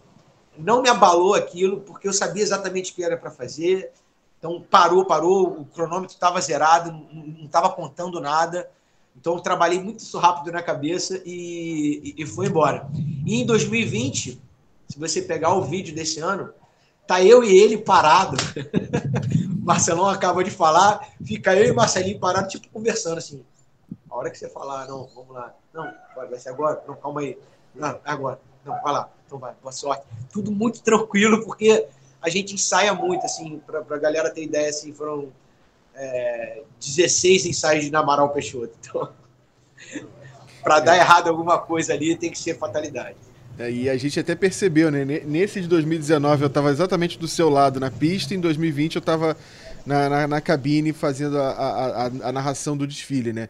não me abalou aquilo, porque eu sabia exatamente o que era para fazer. Então parou, parou, o cronômetro estava zerado, não estava contando nada. Então eu trabalhei muito isso rápido na cabeça e, e, e foi embora. E em 2020, se você pegar o vídeo desse ano, tá eu e ele parado. [LAUGHS] Marcelão acaba de falar, fica eu e Marcelinho parado, tipo conversando assim. A hora que você falar, não, vamos lá. Não, vai ser agora? Não, calma aí. Não, é agora. Não, vai lá. Então vai, boa sorte. Tudo muito tranquilo, porque a gente ensaia muito, assim, para a galera ter ideia, assim, foram é, 16 ensaios de Namaral Peixoto. Então, [LAUGHS] para dar errado alguma coisa ali, tem que ser fatalidade. É, e a gente até percebeu, né? Nesse de 2019 eu estava exatamente do seu lado na pista, em 2020 eu estava na, na, na, cabine fazendo a, a, a, a narração do desfile, né?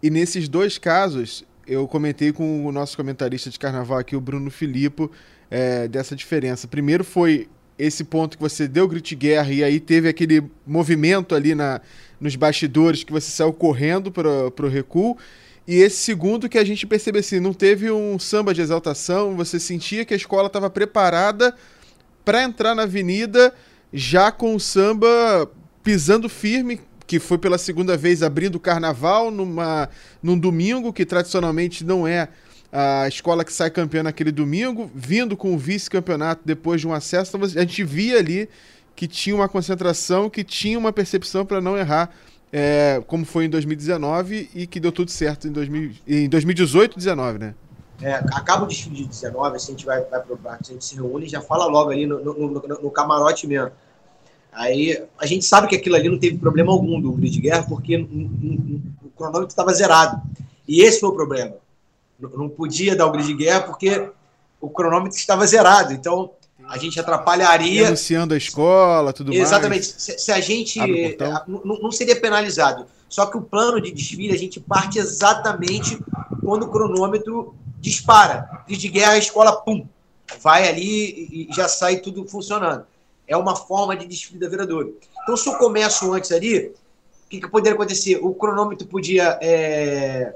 E nesses dois casos, eu comentei com o nosso comentarista de carnaval aqui, o Bruno Filippo, é, dessa diferença. Primeiro foi esse ponto que você deu grito de guerra e aí teve aquele movimento ali na, nos bastidores que você saiu correndo para o recuo. E esse segundo que a gente percebe assim, não teve um samba de exaltação, você sentia que a escola estava preparada para entrar na avenida já com o samba pisando firme, que foi pela segunda vez abrindo o carnaval numa, num domingo, que tradicionalmente não é a escola que sai campeã naquele domingo, vindo com o vice-campeonato depois de um acesso, então a gente via ali que tinha uma concentração, que tinha uma percepção para não errar, é, como foi em 2019 e que deu tudo certo em, 2000, em 2018 2019, né? É, acaba o desfile de 19, assim, a gente vai, vai pro bar, a gente se reúne e já fala logo ali no, no, no, no, camarote mesmo. Aí a gente sabe que aquilo ali não teve problema algum do grid guerra, porque o cronômetro estava zerado. E esse foi o problema. Não podia dar o grid guerra porque o cronômetro estava zerado. Então a gente atrapalharia. Anunciando a escola, tudo Exatamente. mais. Exatamente. Se, se, a gente. Não, não seria penalizado. Só que o plano de desfile a gente parte exatamente quando o cronômetro dispara. Grid de guerra, a escola, pum, vai ali e já sai tudo funcionando. É uma forma de desfile da vereadora. Então, se eu começo antes ali, o que, que poderia acontecer? O cronômetro podia é,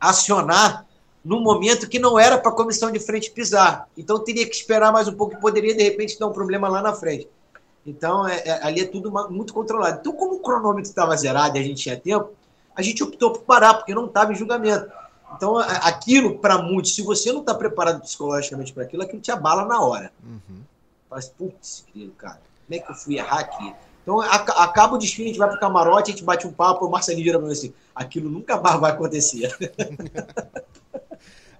acionar no momento que não era para a comissão de frente pisar. Então teria que esperar mais um pouco e poderia, de repente, dar um problema lá na frente. Então, é, é, ali é tudo muito controlado. Então, como o cronômetro estava zerado e a gente tinha tempo, a gente optou por parar, porque não estava em julgamento. Então, aquilo, para muitos, se você não está preparado psicologicamente para aquilo, aquilo te abala na hora. Uhum. Assim, putz, cara, como é que eu fui errar aqui? Então, acaba o desfile, a gente vai pro camarote, a gente bate um papo, o Marcelinho vira pra assim, aquilo nunca mais vai acontecer. [LAUGHS]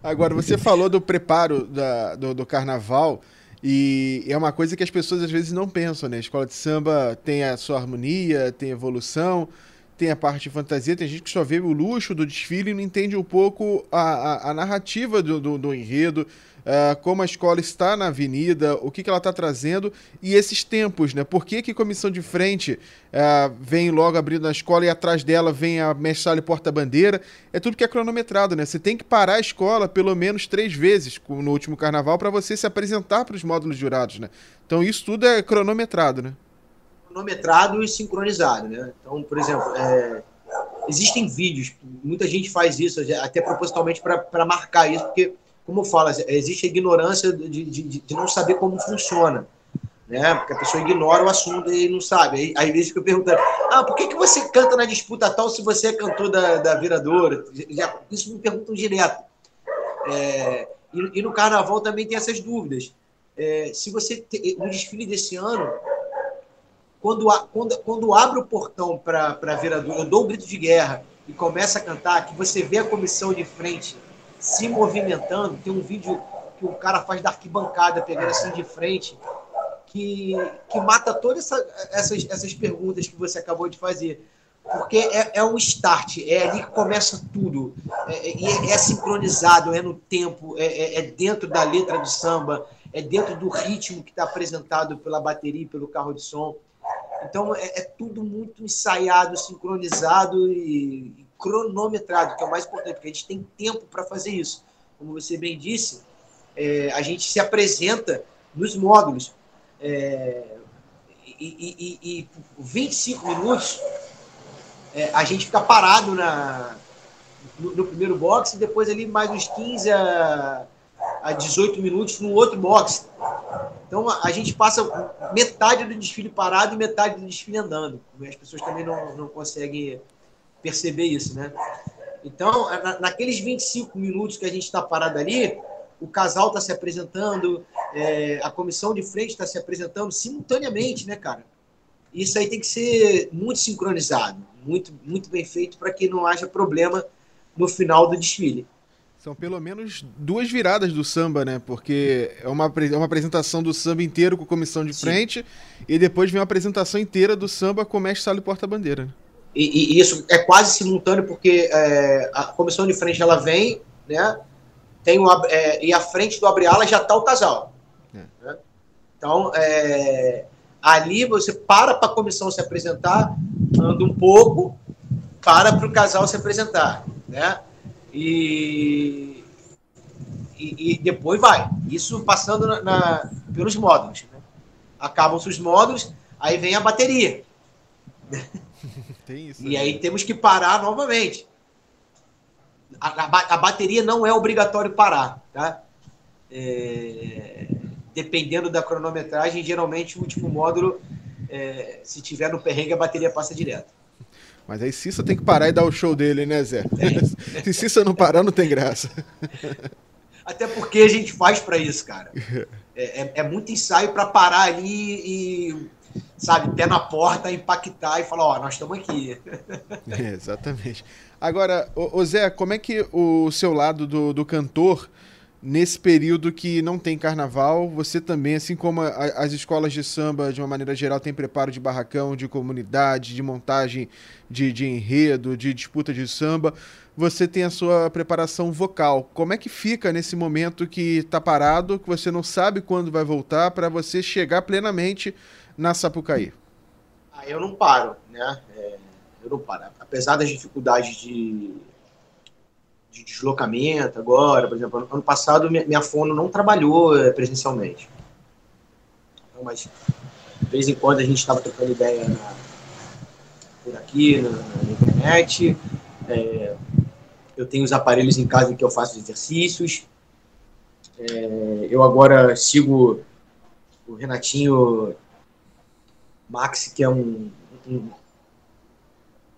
Agora, você [LAUGHS] falou do preparo da, do, do, carnaval, e é uma coisa que as pessoas às vezes não pensam, né? A escola de samba tem a sua harmonia, tem evolução, tem a parte de fantasia, tem gente que só vê o luxo do desfile e não entende um pouco a, a, a narrativa do, do, do enredo, uh, como a escola está na avenida, o que, que ela está trazendo e esses tempos, né? Por que, que comissão de frente uh, vem logo abrindo na escola e atrás dela vem a mestre porta-bandeira? É tudo que é cronometrado, né? Você tem que parar a escola pelo menos três vezes no último carnaval para você se apresentar para os módulos jurados, né? Então isso tudo é cronometrado, né? Cronometrado e sincronizado, né? Então, por exemplo, é existem vídeos, muita gente faz isso, até propositalmente para marcar isso, porque como fala, existe a ignorância de, de, de, não saber como funciona. Né? Porque a pessoa ignora o assunto e não sabe. Aí, às vezes fica perguntando: ah, por que, que você canta na disputa tal se você é cantor da, da viradora? Já, isso me perguntam direto. É, e, e, no carnaval também tem essas dúvidas. É, se você te, no desfile desse ano, quando, quando, quando abre o portão para a viradora, eu dou um grito de guerra e começa a cantar, que você vê a comissão de frente se movimentando. Tem um vídeo que o cara faz da arquibancada, pegando assim de frente, que, que mata todas essa, essas, essas perguntas que você acabou de fazer. Porque é, é um start, é ali que começa tudo. É, é, é sincronizado, é no tempo, é, é, é, dentro da letra do samba, é dentro do ritmo que está apresentado pela bateria e pelo carro de som. Então é, é tudo muito ensaiado, sincronizado e, cronometrado, que é o mais importante, porque a gente tem tempo para fazer isso. Como você bem disse, é, a gente se apresenta nos módulos. É, e, e, e 25 minutos é, a gente fica parado na, no, no, primeiro box e depois ali mais uns 15 a, a 18 minutos no outro box. Então a, a gente passa metade do desfile parado e metade do desfile andando. As pessoas também não, não conseguem perceber isso, né? Então, na, naqueles 25 minutos que a gente está parado ali, o casal está se apresentando, é, a comissão de frente está se apresentando simultaneamente, né, cara? Isso aí tem que ser muito sincronizado, muito, muito bem feito para que não haja problema no final do desfile. São pelo menos duas viradas do samba, né? Porque é uma, é uma apresentação do samba inteiro com comissão de Sim. frente e depois vem uma apresentação inteira do samba com mestre sala e porta-bandeira. E, e, isso é quase simultâneo porque é, a comissão de frente ela vem, né? Tem o, é, e à frente do abre-ala já está o casal. É. Né? Então, é, ali você para para a comissão se apresentar, anda um pouco, para para o casal se apresentar, né? E, e, e, depois vai. Isso passando na, na pelos módulos. Né? Acabam-se os módulos, aí vem a bateria. [LAUGHS] [LAUGHS] Tem isso. E aí temos que parar novamente. A, a, a bateria não é obrigatório parar, tá? É, dependendo da cronometragem, geralmente o último módulo, é, se tiver no perrengue, a bateria passa direto. Mas aí Cissa tem que parar e dar o show dele, né, Zé? [LAUGHS] Se Cissa não parar, não tem graça. [LAUGHS] Até porque a gente faz para isso, cara. É, é, é muito ensaio para parar ali e, sabe, pé na porta, impactar e falar, ó, nós estamos aqui. [LAUGHS] É, exatamente. Agora, ô Zé, como é que o seu lado do, do cantor nesse período que não tem carnaval, você também, assim como a, as escolas de samba, de uma maneira geral, tem preparo de barracão, de comunidade, de montagem de, de enredo, de disputa de samba, você tem a sua preparação vocal. Como é que fica nesse momento que está parado, que você não sabe quando vai voltar, para você chegar plenamente na Sapucaí? Ah, eu não paro, né? É, eu não paro. Apesar das dificuldades de de deslocamento agora, por exemplo, ano passado minha, fono não trabalhou eh, presencialmente. Então, mas de vez em quando a gente estava trocando ideia na, por aqui, na, na internet. É, eu tenho os aparelhos em casa em que eu faço exercícios. É, eu agora sigo o Renatinho Max, que é um, um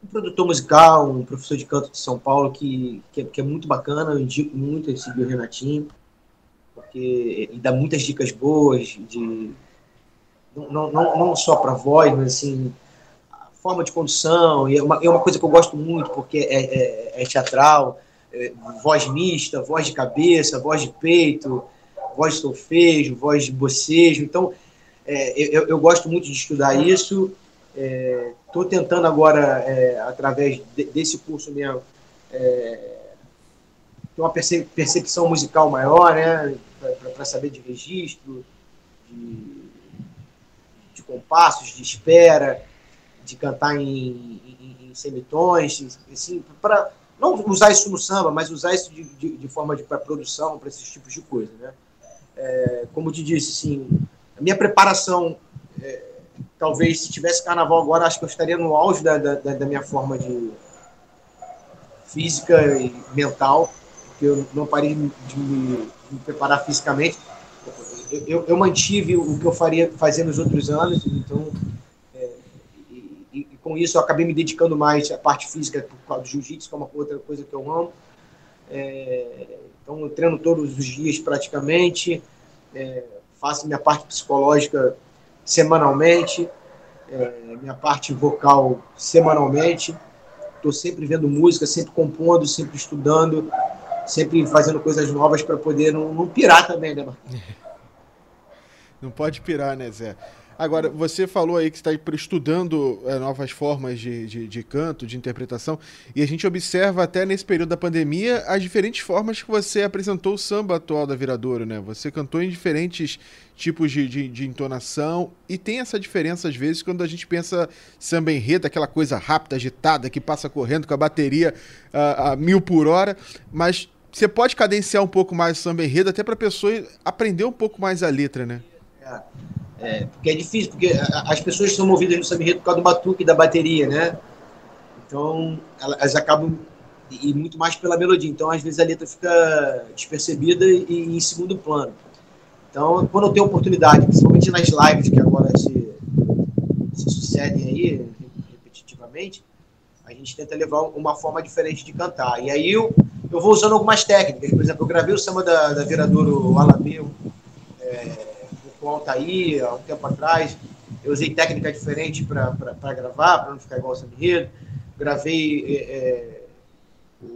um produtor musical, um professor de canto de São Paulo que, que, é, que é muito bacana, eu indico muito esse o Renatinho, porque ele dá muitas dicas boas de não, não, não só para voz, mas assim, a forma de condução, e é uma, é uma coisa que eu gosto muito, porque é, é, é teatral, é, voz mista, voz de cabeça, voz de peito, voz de solfejo, voz de bocejo, então é, eu, eu gosto muito de estudar isso, Estou é, tentando agora, é, através de, desse curso mesmo, é, ter uma percepção musical maior, né? Para saber de registro, de, de, compassos, de espera, de cantar em, em, em semitons, assim, para não usar isso no samba, mas usar isso de, de, de forma de para produção, para esses tipos de coisa, né? É, como te disse, assim, a minha preparação é, talvez se tivesse carnaval agora, acho que eu estaria no auge da, da, da minha forma de física e mental, porque eu não parei de me, de me preparar fisicamente. Eu, eu, eu, mantive o que eu faria fazer nos outros anos, então é, e, e, com isso eu acabei me dedicando mais à parte física por causa do jiu-jitsu, que é uma outra coisa que eu amo. É, então eu treino todos os dias praticamente, é, faço minha parte psicológica semanalmente, é, minha parte vocal semanalmente. Estou sempre vendo música, sempre compondo, sempre estudando, sempre fazendo coisas novas para poder não, não, pirar também, né, Marcos? [LAUGHS] Não pode pirar, né, Zé? Agora, você falou aí que está estudando é, novas formas de, de, de, canto, de interpretação, e a gente observa até nesse período da pandemia as diferentes formas que você apresentou o samba atual da Viradouro, né? Você cantou em diferentes tipos de, de, de entonação, e tem essa diferença às vezes quando a gente pensa samba enredo, aquela coisa rápida, agitada, que passa correndo com a bateria a, a mil por hora, mas você pode cadenciar um pouco mais o samba enredo até para a pessoa aprender um pouco mais a letra, né? É. É, porque é difícil, porque as pessoas são movidas no samba por causa do batuque da bateria, né? Então, elas acabam e muito mais pela melodia. Então, às vezes a letra fica despercebida e em segundo plano. Então, quando eu tenho oportunidade, principalmente nas lives que agora se, se sucedem aí repetitivamente, a gente tenta levar uma forma diferente de cantar. E aí eu, eu vou usando algumas técnicas. Por exemplo, eu gravei o samba da, da Viradouro Alameu, é, com o Altair há um tempo atrás. Eu usei técnica diferente para gravar, para não ficar igual o Samba Gravei é, é,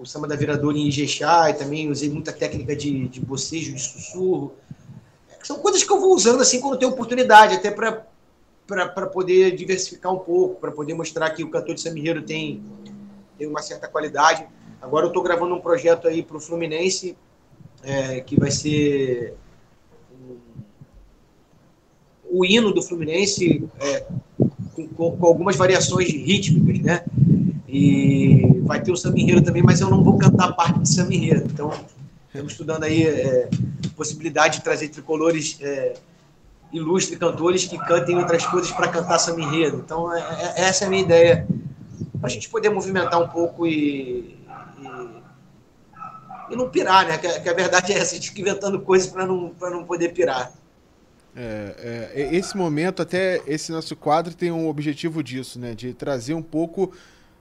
o Samba da Viradora em Ijexá e também usei muita técnica de, de bocejo, de sussurro. São coisas que eu vou usando assim quando tenho oportunidade, até para poder diversificar um pouco, para poder mostrar que o cantor de Samirreiro tem, tem uma certa qualidade. Agora eu estou gravando um projeto aí para o Fluminense, é, que vai ser o hino do Fluminense é, com, com, algumas variações rítmicas, né? E vai ter o samba também, mas eu não vou cantar parte de samba Então, estamos estudando aí é, possibilidade de trazer tricolores é, ilustres cantores que cantem outras coisas para cantar samba Então, é, é, essa é a minha ideia, para a gente poder movimentar um pouco e, e, e não pirar, né? Que, que, a verdade é essa, a gente fica inventando coisas para não, não poder pirar. É, é, esse momento, até esse nosso quadro tem um objetivo disso, né? De trazer um pouco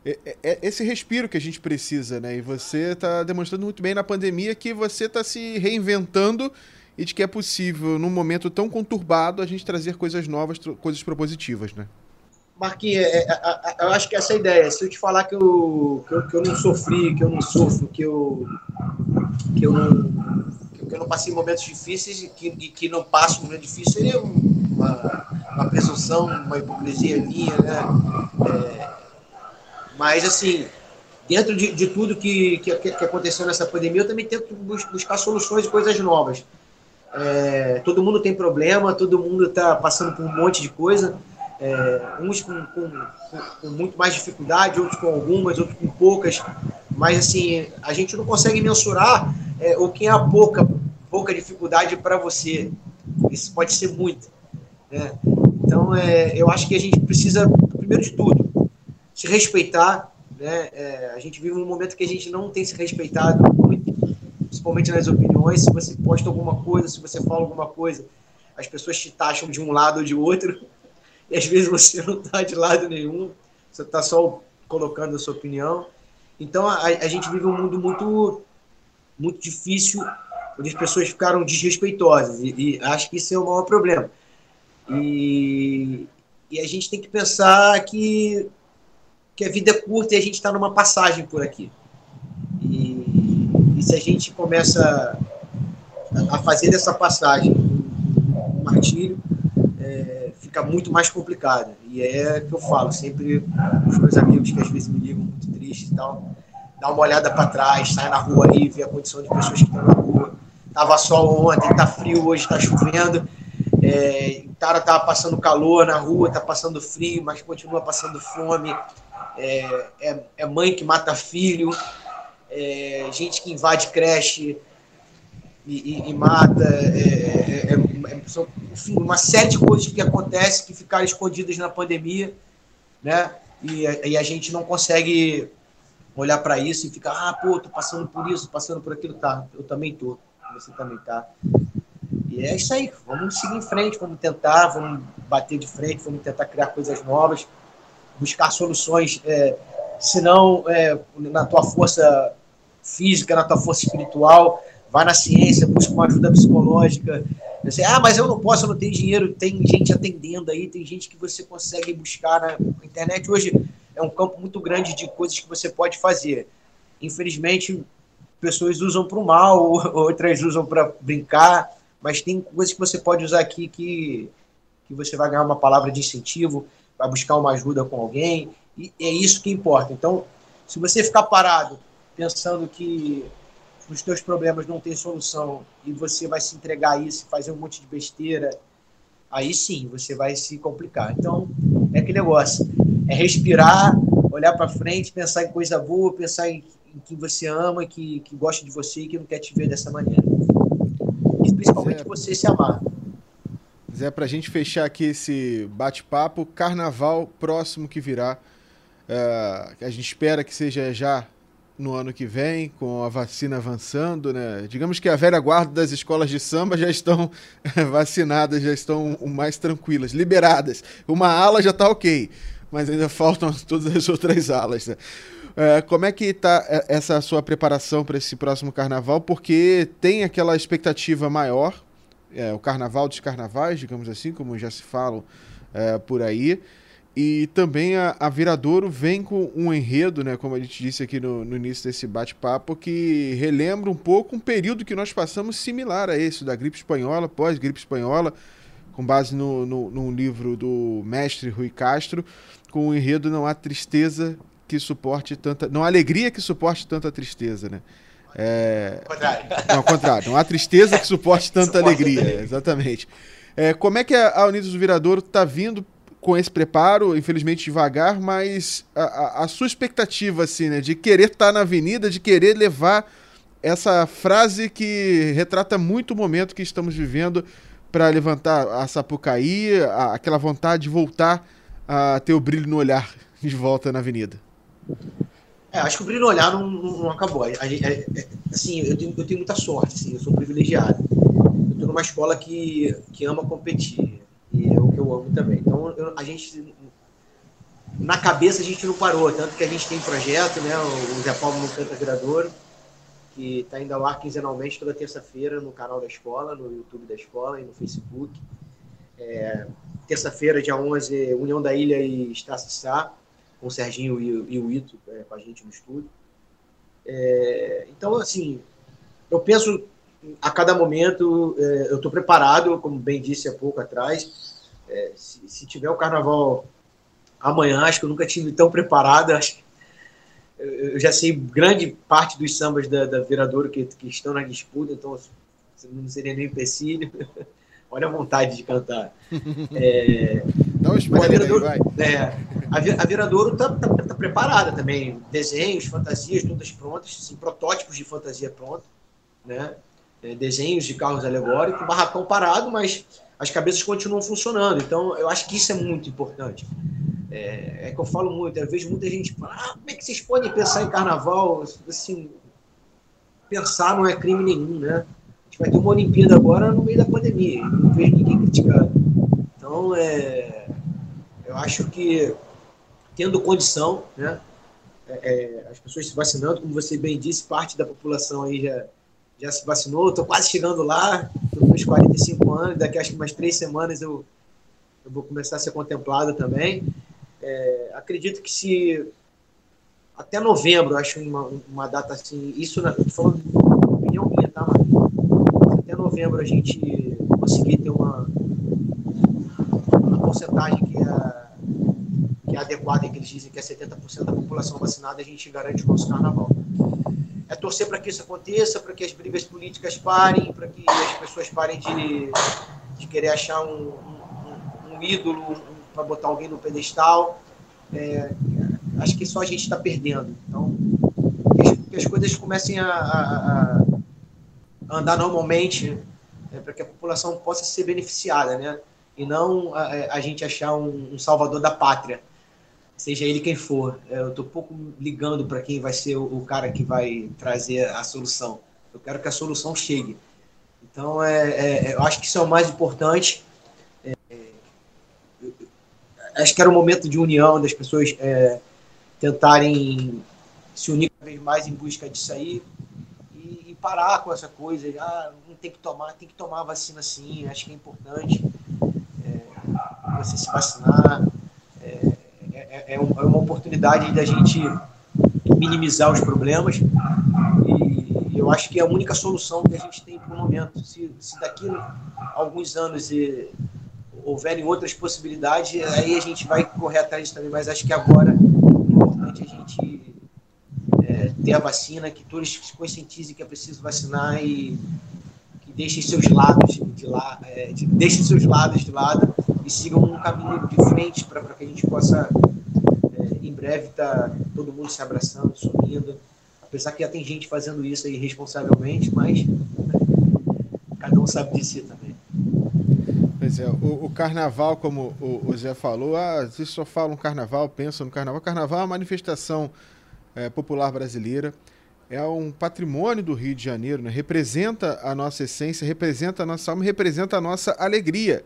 é, é, é esse respiro que a gente precisa, né? E você está demonstrando muito bem na pandemia que você está se reinventando e de que é possível, num momento tão conturbado, a gente trazer coisas novas, coisas propositivas, né? Marquinhos, eu acho que essa é a ideia. Se eu te falar que eu, que eu, que eu não sofri, que eu não sofro, que eu, que eu não, que eu não passei momentos difíceis e que, que não passo momentos difíceis, seria uma, uma presunção, uma hipocrisia minha, né? É, mas, assim, dentro de, de tudo que, que, que, aconteceu nessa pandemia, eu também tento buscar soluções e coisas novas. É, todo mundo tem problema, todo mundo está passando por um monte de coisa é, uns com, com, com, muito mais dificuldade, outros com algumas, outros com poucas, mas assim, a gente não consegue mensurar é, o que é a pouca, pouca dificuldade para você. Isso pode ser muito. Né? Então, é, eu acho que a gente precisa, primeiro de tudo, se respeitar. Né? É, a gente vive um momento que a gente não tem se respeitado muito, principalmente nas opiniões. Se você posta alguma coisa, se você fala alguma coisa, as pessoas te taxam de um lado ou de outro e às vezes você não está de lado nenhum, você está só colocando a sua opinião. Então a, a, gente vive um mundo muito, muito difícil, onde as pessoas ficaram desrespeitosas, e, e acho que isso é o maior problema. E, e a gente tem que pensar que, que a vida é curta e a gente está numa passagem por aqui. E, e se a gente começa a fazer dessa passagem um martírio, é, fica muito mais complicado. E é que eu falo sempre os meus amigos que às vezes me ligam muito tristes e tal, dá uma olhada para trás, sai na rua aí, vê a condição de pessoas que estão na rua. Tava sol ontem, tá frio hoje, tá chovendo. É, o cara tá passando calor na rua, tá passando frio, mas continua passando fome. É, é, é mãe que mata filho, é, gente que invade creche e, e, e mata. É, é, é são, enfim, uma série de coisas que acontecem que ficaram escondidas na pandemia, né? E, e a gente não consegue olhar para isso e ficar, ah, pô, tô passando por isso, passando por aquilo, tá? Eu também tô, você também tá. E é isso aí, vamos seguir em frente, vamos tentar, vamos bater de frente, vamos tentar criar coisas novas, buscar soluções, é, se não é, na tua força física, na tua força espiritual, vai na ciência, busca uma ajuda psicológica. Você, ah, mas eu não posso, eu não tenho dinheiro. Tem gente atendendo aí, tem gente que você consegue buscar na internet. Hoje é um campo muito grande de coisas que você pode fazer. Infelizmente, pessoas usam para o mal, [LAUGHS] outras usam para brincar, mas tem coisas que você pode usar aqui que, que você vai ganhar uma palavra de incentivo, vai buscar uma ajuda com alguém, e é isso que importa. Então, se você ficar parado pensando que os teus problemas não têm solução e você vai se entregar a isso, fazer um monte de besteira, aí sim você vai se complicar. Então, é aquele negócio: é respirar, olhar para frente, pensar em coisa boa, pensar em, em quem você ama, que, que gosta de você e que não quer te ver dessa maneira. E principalmente você se amar. Zé, para a gente fechar aqui esse bate-papo, carnaval próximo que virá. Uh, a gente espera que seja já no ano que vem, com a vacina avançando, né? Digamos que a velha guarda das escolas de samba já estão [LAUGHS] vacinadas, já estão mais tranquilas, liberadas. Uma ala já está ok, mas ainda faltam [LAUGHS] todas as outras alas. Né? É, como é que está é, essa sua preparação para esse próximo carnaval? Porque tem aquela expectativa maior, é, o carnaval dos carnavais, digamos assim, como já se fala é, por aí. E também a, a Viradouro vem com um enredo, né, como a gente disse aqui no, no início desse bate-papo, que relembra um pouco um período que nós passamos similar a esse, da gripe espanhola, pós-gripe espanhola, com base no, no, num livro do mestre Rui Castro, com o enredo Não há tristeza que suporte tanta. Não há alegria que suporte tanta tristeza, né? É... Contrário. Não, ao contrário. Não há tristeza que suporte [LAUGHS] tanta alegria. Exatamente. É, como é que a Unidos do Viradouro está vindo com esse preparo, infelizmente devagar, mas a, a, a sua expectativa, assim, né, de querer estar tá na avenida, de querer levar essa frase que retrata muito o momento que estamos vivendo para levantar a Sapucaí, a, aquela vontade de voltar a ter o brilho no olhar de volta na avenida. É, acho que o brilho no olhar não, não, não acabou. É, é, assim, eu tenho, eu tenho muita sorte, assim, eu sou privilegiado. Eu estou numa escola que, que ama competir. E é o que eu amo também. Então, eu, a gente. na cabeça a gente não parou, tanto que a gente tem projeto, né? O Zé Paulo no Canta Viradouro, que está indo ao ar quinzenalmente toda terça-feira no canal da escola, no YouTube da escola e no Facebook. É, terça-feira, dia 11, União da Ilha e Estácio Sá, com o Serginho e, e o Ito é, com a gente no estúdio. É, então, assim, eu penso a cada momento, é, eu estou preparado, como bem disse há pouco atrás. É, se, se tiver o carnaval amanhã, acho que eu nunca tive tão preparado. Acho que eu já sei grande parte dos sambas da, da Viradouro que, que estão na disputa, então não seria nem empecilho. [LAUGHS] Olha a vontade de cantar. É, Dá um spoiler aí, vai. É, a, a Viradouro está tá, tá preparada também. Desenhos, fantasias, todas prontas, assim, protótipos de fantasia pronto, né? É, desenhos de carros alegóricos, barracão parado, mas as cabeças continuam funcionando. Então, eu acho que isso é muito importante. É, é, que eu falo muito, eu vejo muita gente falar, ah, como é que vocês podem pensar em carnaval? Assim, pensar não é crime nenhum, né? A gente vai ter uma Olimpíada agora no meio da pandemia, não vejo ninguém criticando. Então, é, eu acho que tendo condição, né? É, é as pessoas se vacinando, como você bem disse, parte da população aí já, já se vacinou, estou quase chegando lá, estou com uns 45 anos, daqui acho que umas três semanas eu, eu vou começar a ser contemplado também. É, acredito que se até novembro, acho uma, uma data assim, isso na, falando opinião minha, tá? Até novembro a gente conseguir ter uma, uma porcentagem que é, que é adequada, que eles dizem que é 70% da população vacinada, a gente garante o nosso carnaval. É torcer para que isso aconteça, para que as brigas políticas parem, para que as pessoas parem de, de querer achar um, um, um ídolo, para botar alguém no pedestal. É, acho que só a gente está perdendo. Então, que as, que as coisas comecem a, a, a andar normalmente, né, para que a população possa ser beneficiada, né? E não a, a gente achar um, um, salvador da pátria, seja ele quem for. É, eu estou pouco ligando para quem vai ser o, o, cara que vai trazer a solução. Eu quero que a solução chegue. Então, é, é, eu acho que isso é o mais importante acho que era um momento de união, das pessoas é, tentarem se unir cada vez mais em busca disso aí e, e, parar com essa coisa. Ah, não tem que tomar, tem que tomar vacina sim, acho que é importante é, você se vacinar. É, é, é, uma oportunidade da gente minimizar os problemas e eu acho que é a única solução que a gente tem para o momento. Se, se daqui a alguns anos e houverem outras possibilidades, aí a gente vai correr atrás também. Mas acho que agora é importante a gente é, ter a vacina, que todos se conscientizem que é preciso vacinar e que deixem seus lados de lá, é, de, deixem seus lados de lado e sigam um caminho de frente para que a gente possa breve tá todo mundo se abraçando, sorrindo. Apesar que já tem gente fazendo isso aí responsavelmente, mas cada um sabe de si também. Pois é, o, o carnaval, como o, o, Zé falou, ah, vocês só falam carnaval, pensam no carnaval. Carnaval é uma manifestação é, popular brasileira, é um patrimônio do Rio de Janeiro, né? representa a nossa essência, representa a nossa alma, representa a nossa alegria.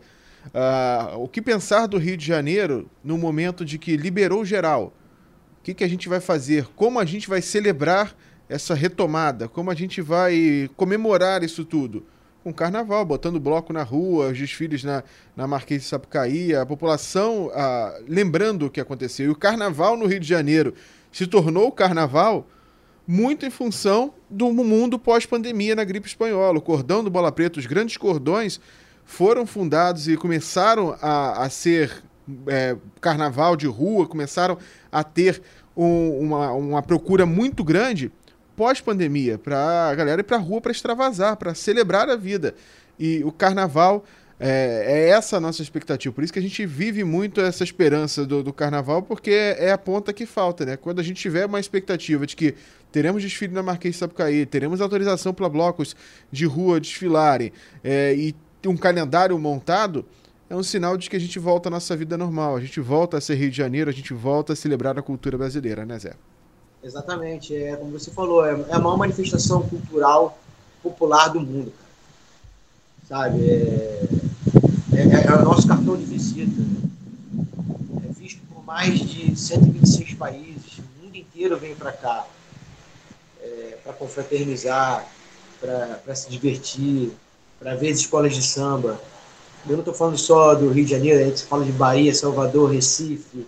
Ah, o que pensar do Rio de Janeiro no momento de que liberou geral? O que, que a gente vai fazer? Como a gente vai celebrar essa retomada? Como a gente vai comemorar isso tudo? com carnaval, botando bloco na rua, os desfiles na, na Marquês de Sapucaí, a população ah, lembrando o que aconteceu. E o carnaval no Rio de Janeiro se tornou carnaval muito em função do mundo pós-pandemia na gripe espanhola. O cordão do Bola Preta, os grandes cordões foram fundados e começaram a, a ser é, carnaval de rua, começaram a ter um, uma, uma procura muito grande pós-pandemia, para a galera ir para a rua para extravasar, para celebrar a vida. E o carnaval é, é, essa a nossa expectativa. Por isso que a gente vive muito essa esperança do, do carnaval, porque é, a ponta que falta, né? Quando a gente tiver uma expectativa de que teremos desfile na Marquês de Sapucaí, teremos autorização para blocos de rua desfilarem é, e um calendário montado, é um sinal de que a gente volta à nossa vida normal, a gente volta a ser Rio de Janeiro, a gente volta a celebrar a cultura brasileira, né, Zé? Exatamente, é como você falou, é, é a maior manifestação cultural popular do mundo, sabe? É, é, é o nosso cartão de visita, é visto por mais de 126 países, o mundo inteiro vem para cá é, para confraternizar, para se divertir, para ver as escolas de samba. Eu não estou falando só do Rio de Janeiro, a gente fala de Bahia, Salvador, Recife,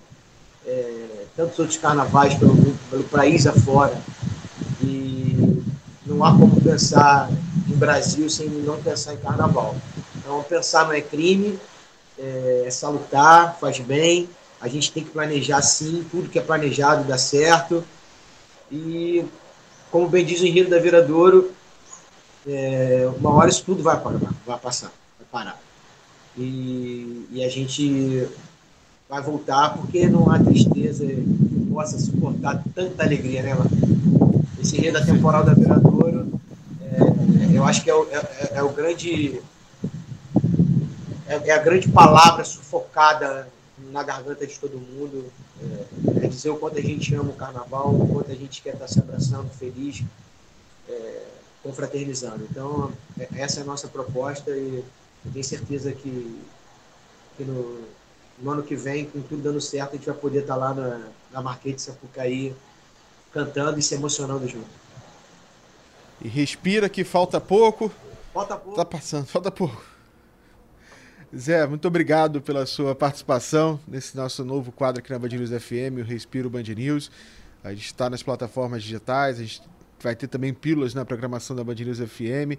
é, tantos outros carnavais pelo, pelo país afora. E não há como pensar em Brasil sem não pensar em carnaval. Então, pensar não é crime, é, é salutar, faz bem. A gente tem que planejar sim, tudo que é planejado dá certo. E, como bem diz o Enredo da Viradouro, é, uma hora isso tudo vai parar, vai passar, vai parar. E, e a gente vai voltar porque não há tristeza que possa suportar tanta alegria, né, Mano? Esse rei da temporal da Viradouro, é, eu acho que é o, é, é o grande. É, é, a grande palavra sufocada na garganta de todo mundo. É, é, dizer o quanto a gente ama o carnaval, o quanto a gente quer estar se abraçando, feliz, é, confraternizando. Então, é, essa é a nossa proposta e eu tenho certeza que, que no, no, ano que vem, com tudo dando certo, a gente vai poder estar lá na, na Marquete Sapucaí cantando e se emocionando junto. E respira que falta pouco. Falta pouco. Tá passando, falta pouco. Zé, muito obrigado pela sua participação nesse nosso novo quadro aqui na Band News FM, o Respiro Band News. A gente está nas plataformas digitais, a gente vai ter também pílulas na programação da Band News FM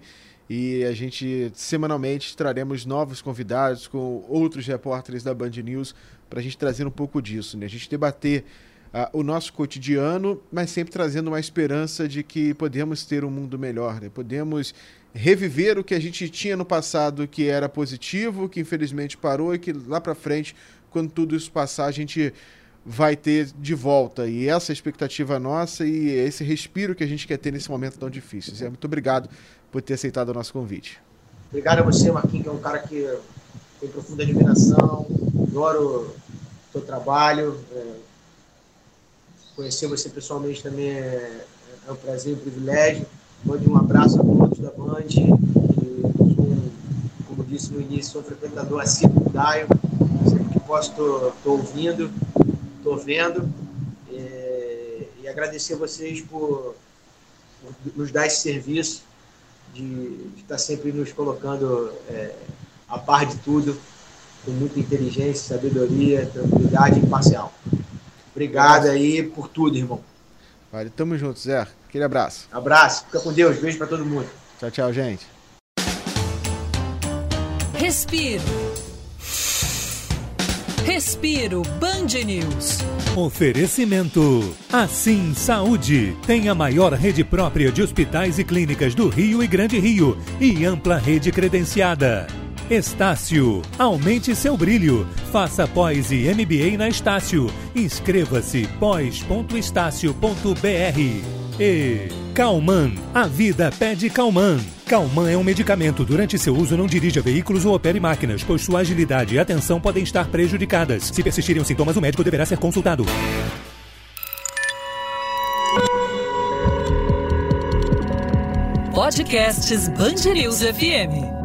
e a gente semanalmente traremos novos convidados com outros repórteres da Band News para a gente trazer um pouco disso, né? A gente debater uh, o nosso cotidiano, mas sempre trazendo uma esperança de que podemos ter um mundo melhor, né? Podemos reviver o que a gente tinha no passado que era positivo, que infelizmente parou e que lá para frente, quando tudo isso passar, a gente vai ter de volta. E essa é a expectativa nossa e esse respiro que a gente quer ter nesse momento tão difícil. Zé, muito obrigado por ter aceitado o nosso convite. Obrigado a você, Marquinhos, que é um cara que tem profunda admiração, adoro o seu trabalho. É, conhecer você pessoalmente também é, é um prazer e um privilégio. Mande um abraço a todos da Band. Como disse no início, sou frequentador assíduo do Daio. Sempre que posso, estou ouvindo estou vendo. É, e agradecer a vocês por, por, nos dar esse serviço, de, estar sempre nos colocando é, a par de tudo, com muita inteligência, sabedoria, tranquilidade e imparcial. Obrigado aí por tudo, irmão. Vale, tamo junto, Zé. Aquele abraço. Abraço, fica com Deus, beijo para todo mundo. Tchau, tchau, gente. Respire Respiro Band News. Oferecimento. Assim Saúde. Tem a maior rede própria de hospitais e clínicas do Rio e Grande Rio e ampla rede credenciada. Estácio. Aumente seu brilho. Faça pós e MBA na Estácio. Inscreva-se pós.estácio.br. E Calman, a vida pede Calman. Calman é um medicamento. Durante seu uso, não dirija veículos ou opere máquinas, pois sua agilidade e atenção podem estar prejudicadas. Se persistirem os sintomas, o médico deverá ser consultado. Podcasts News FM.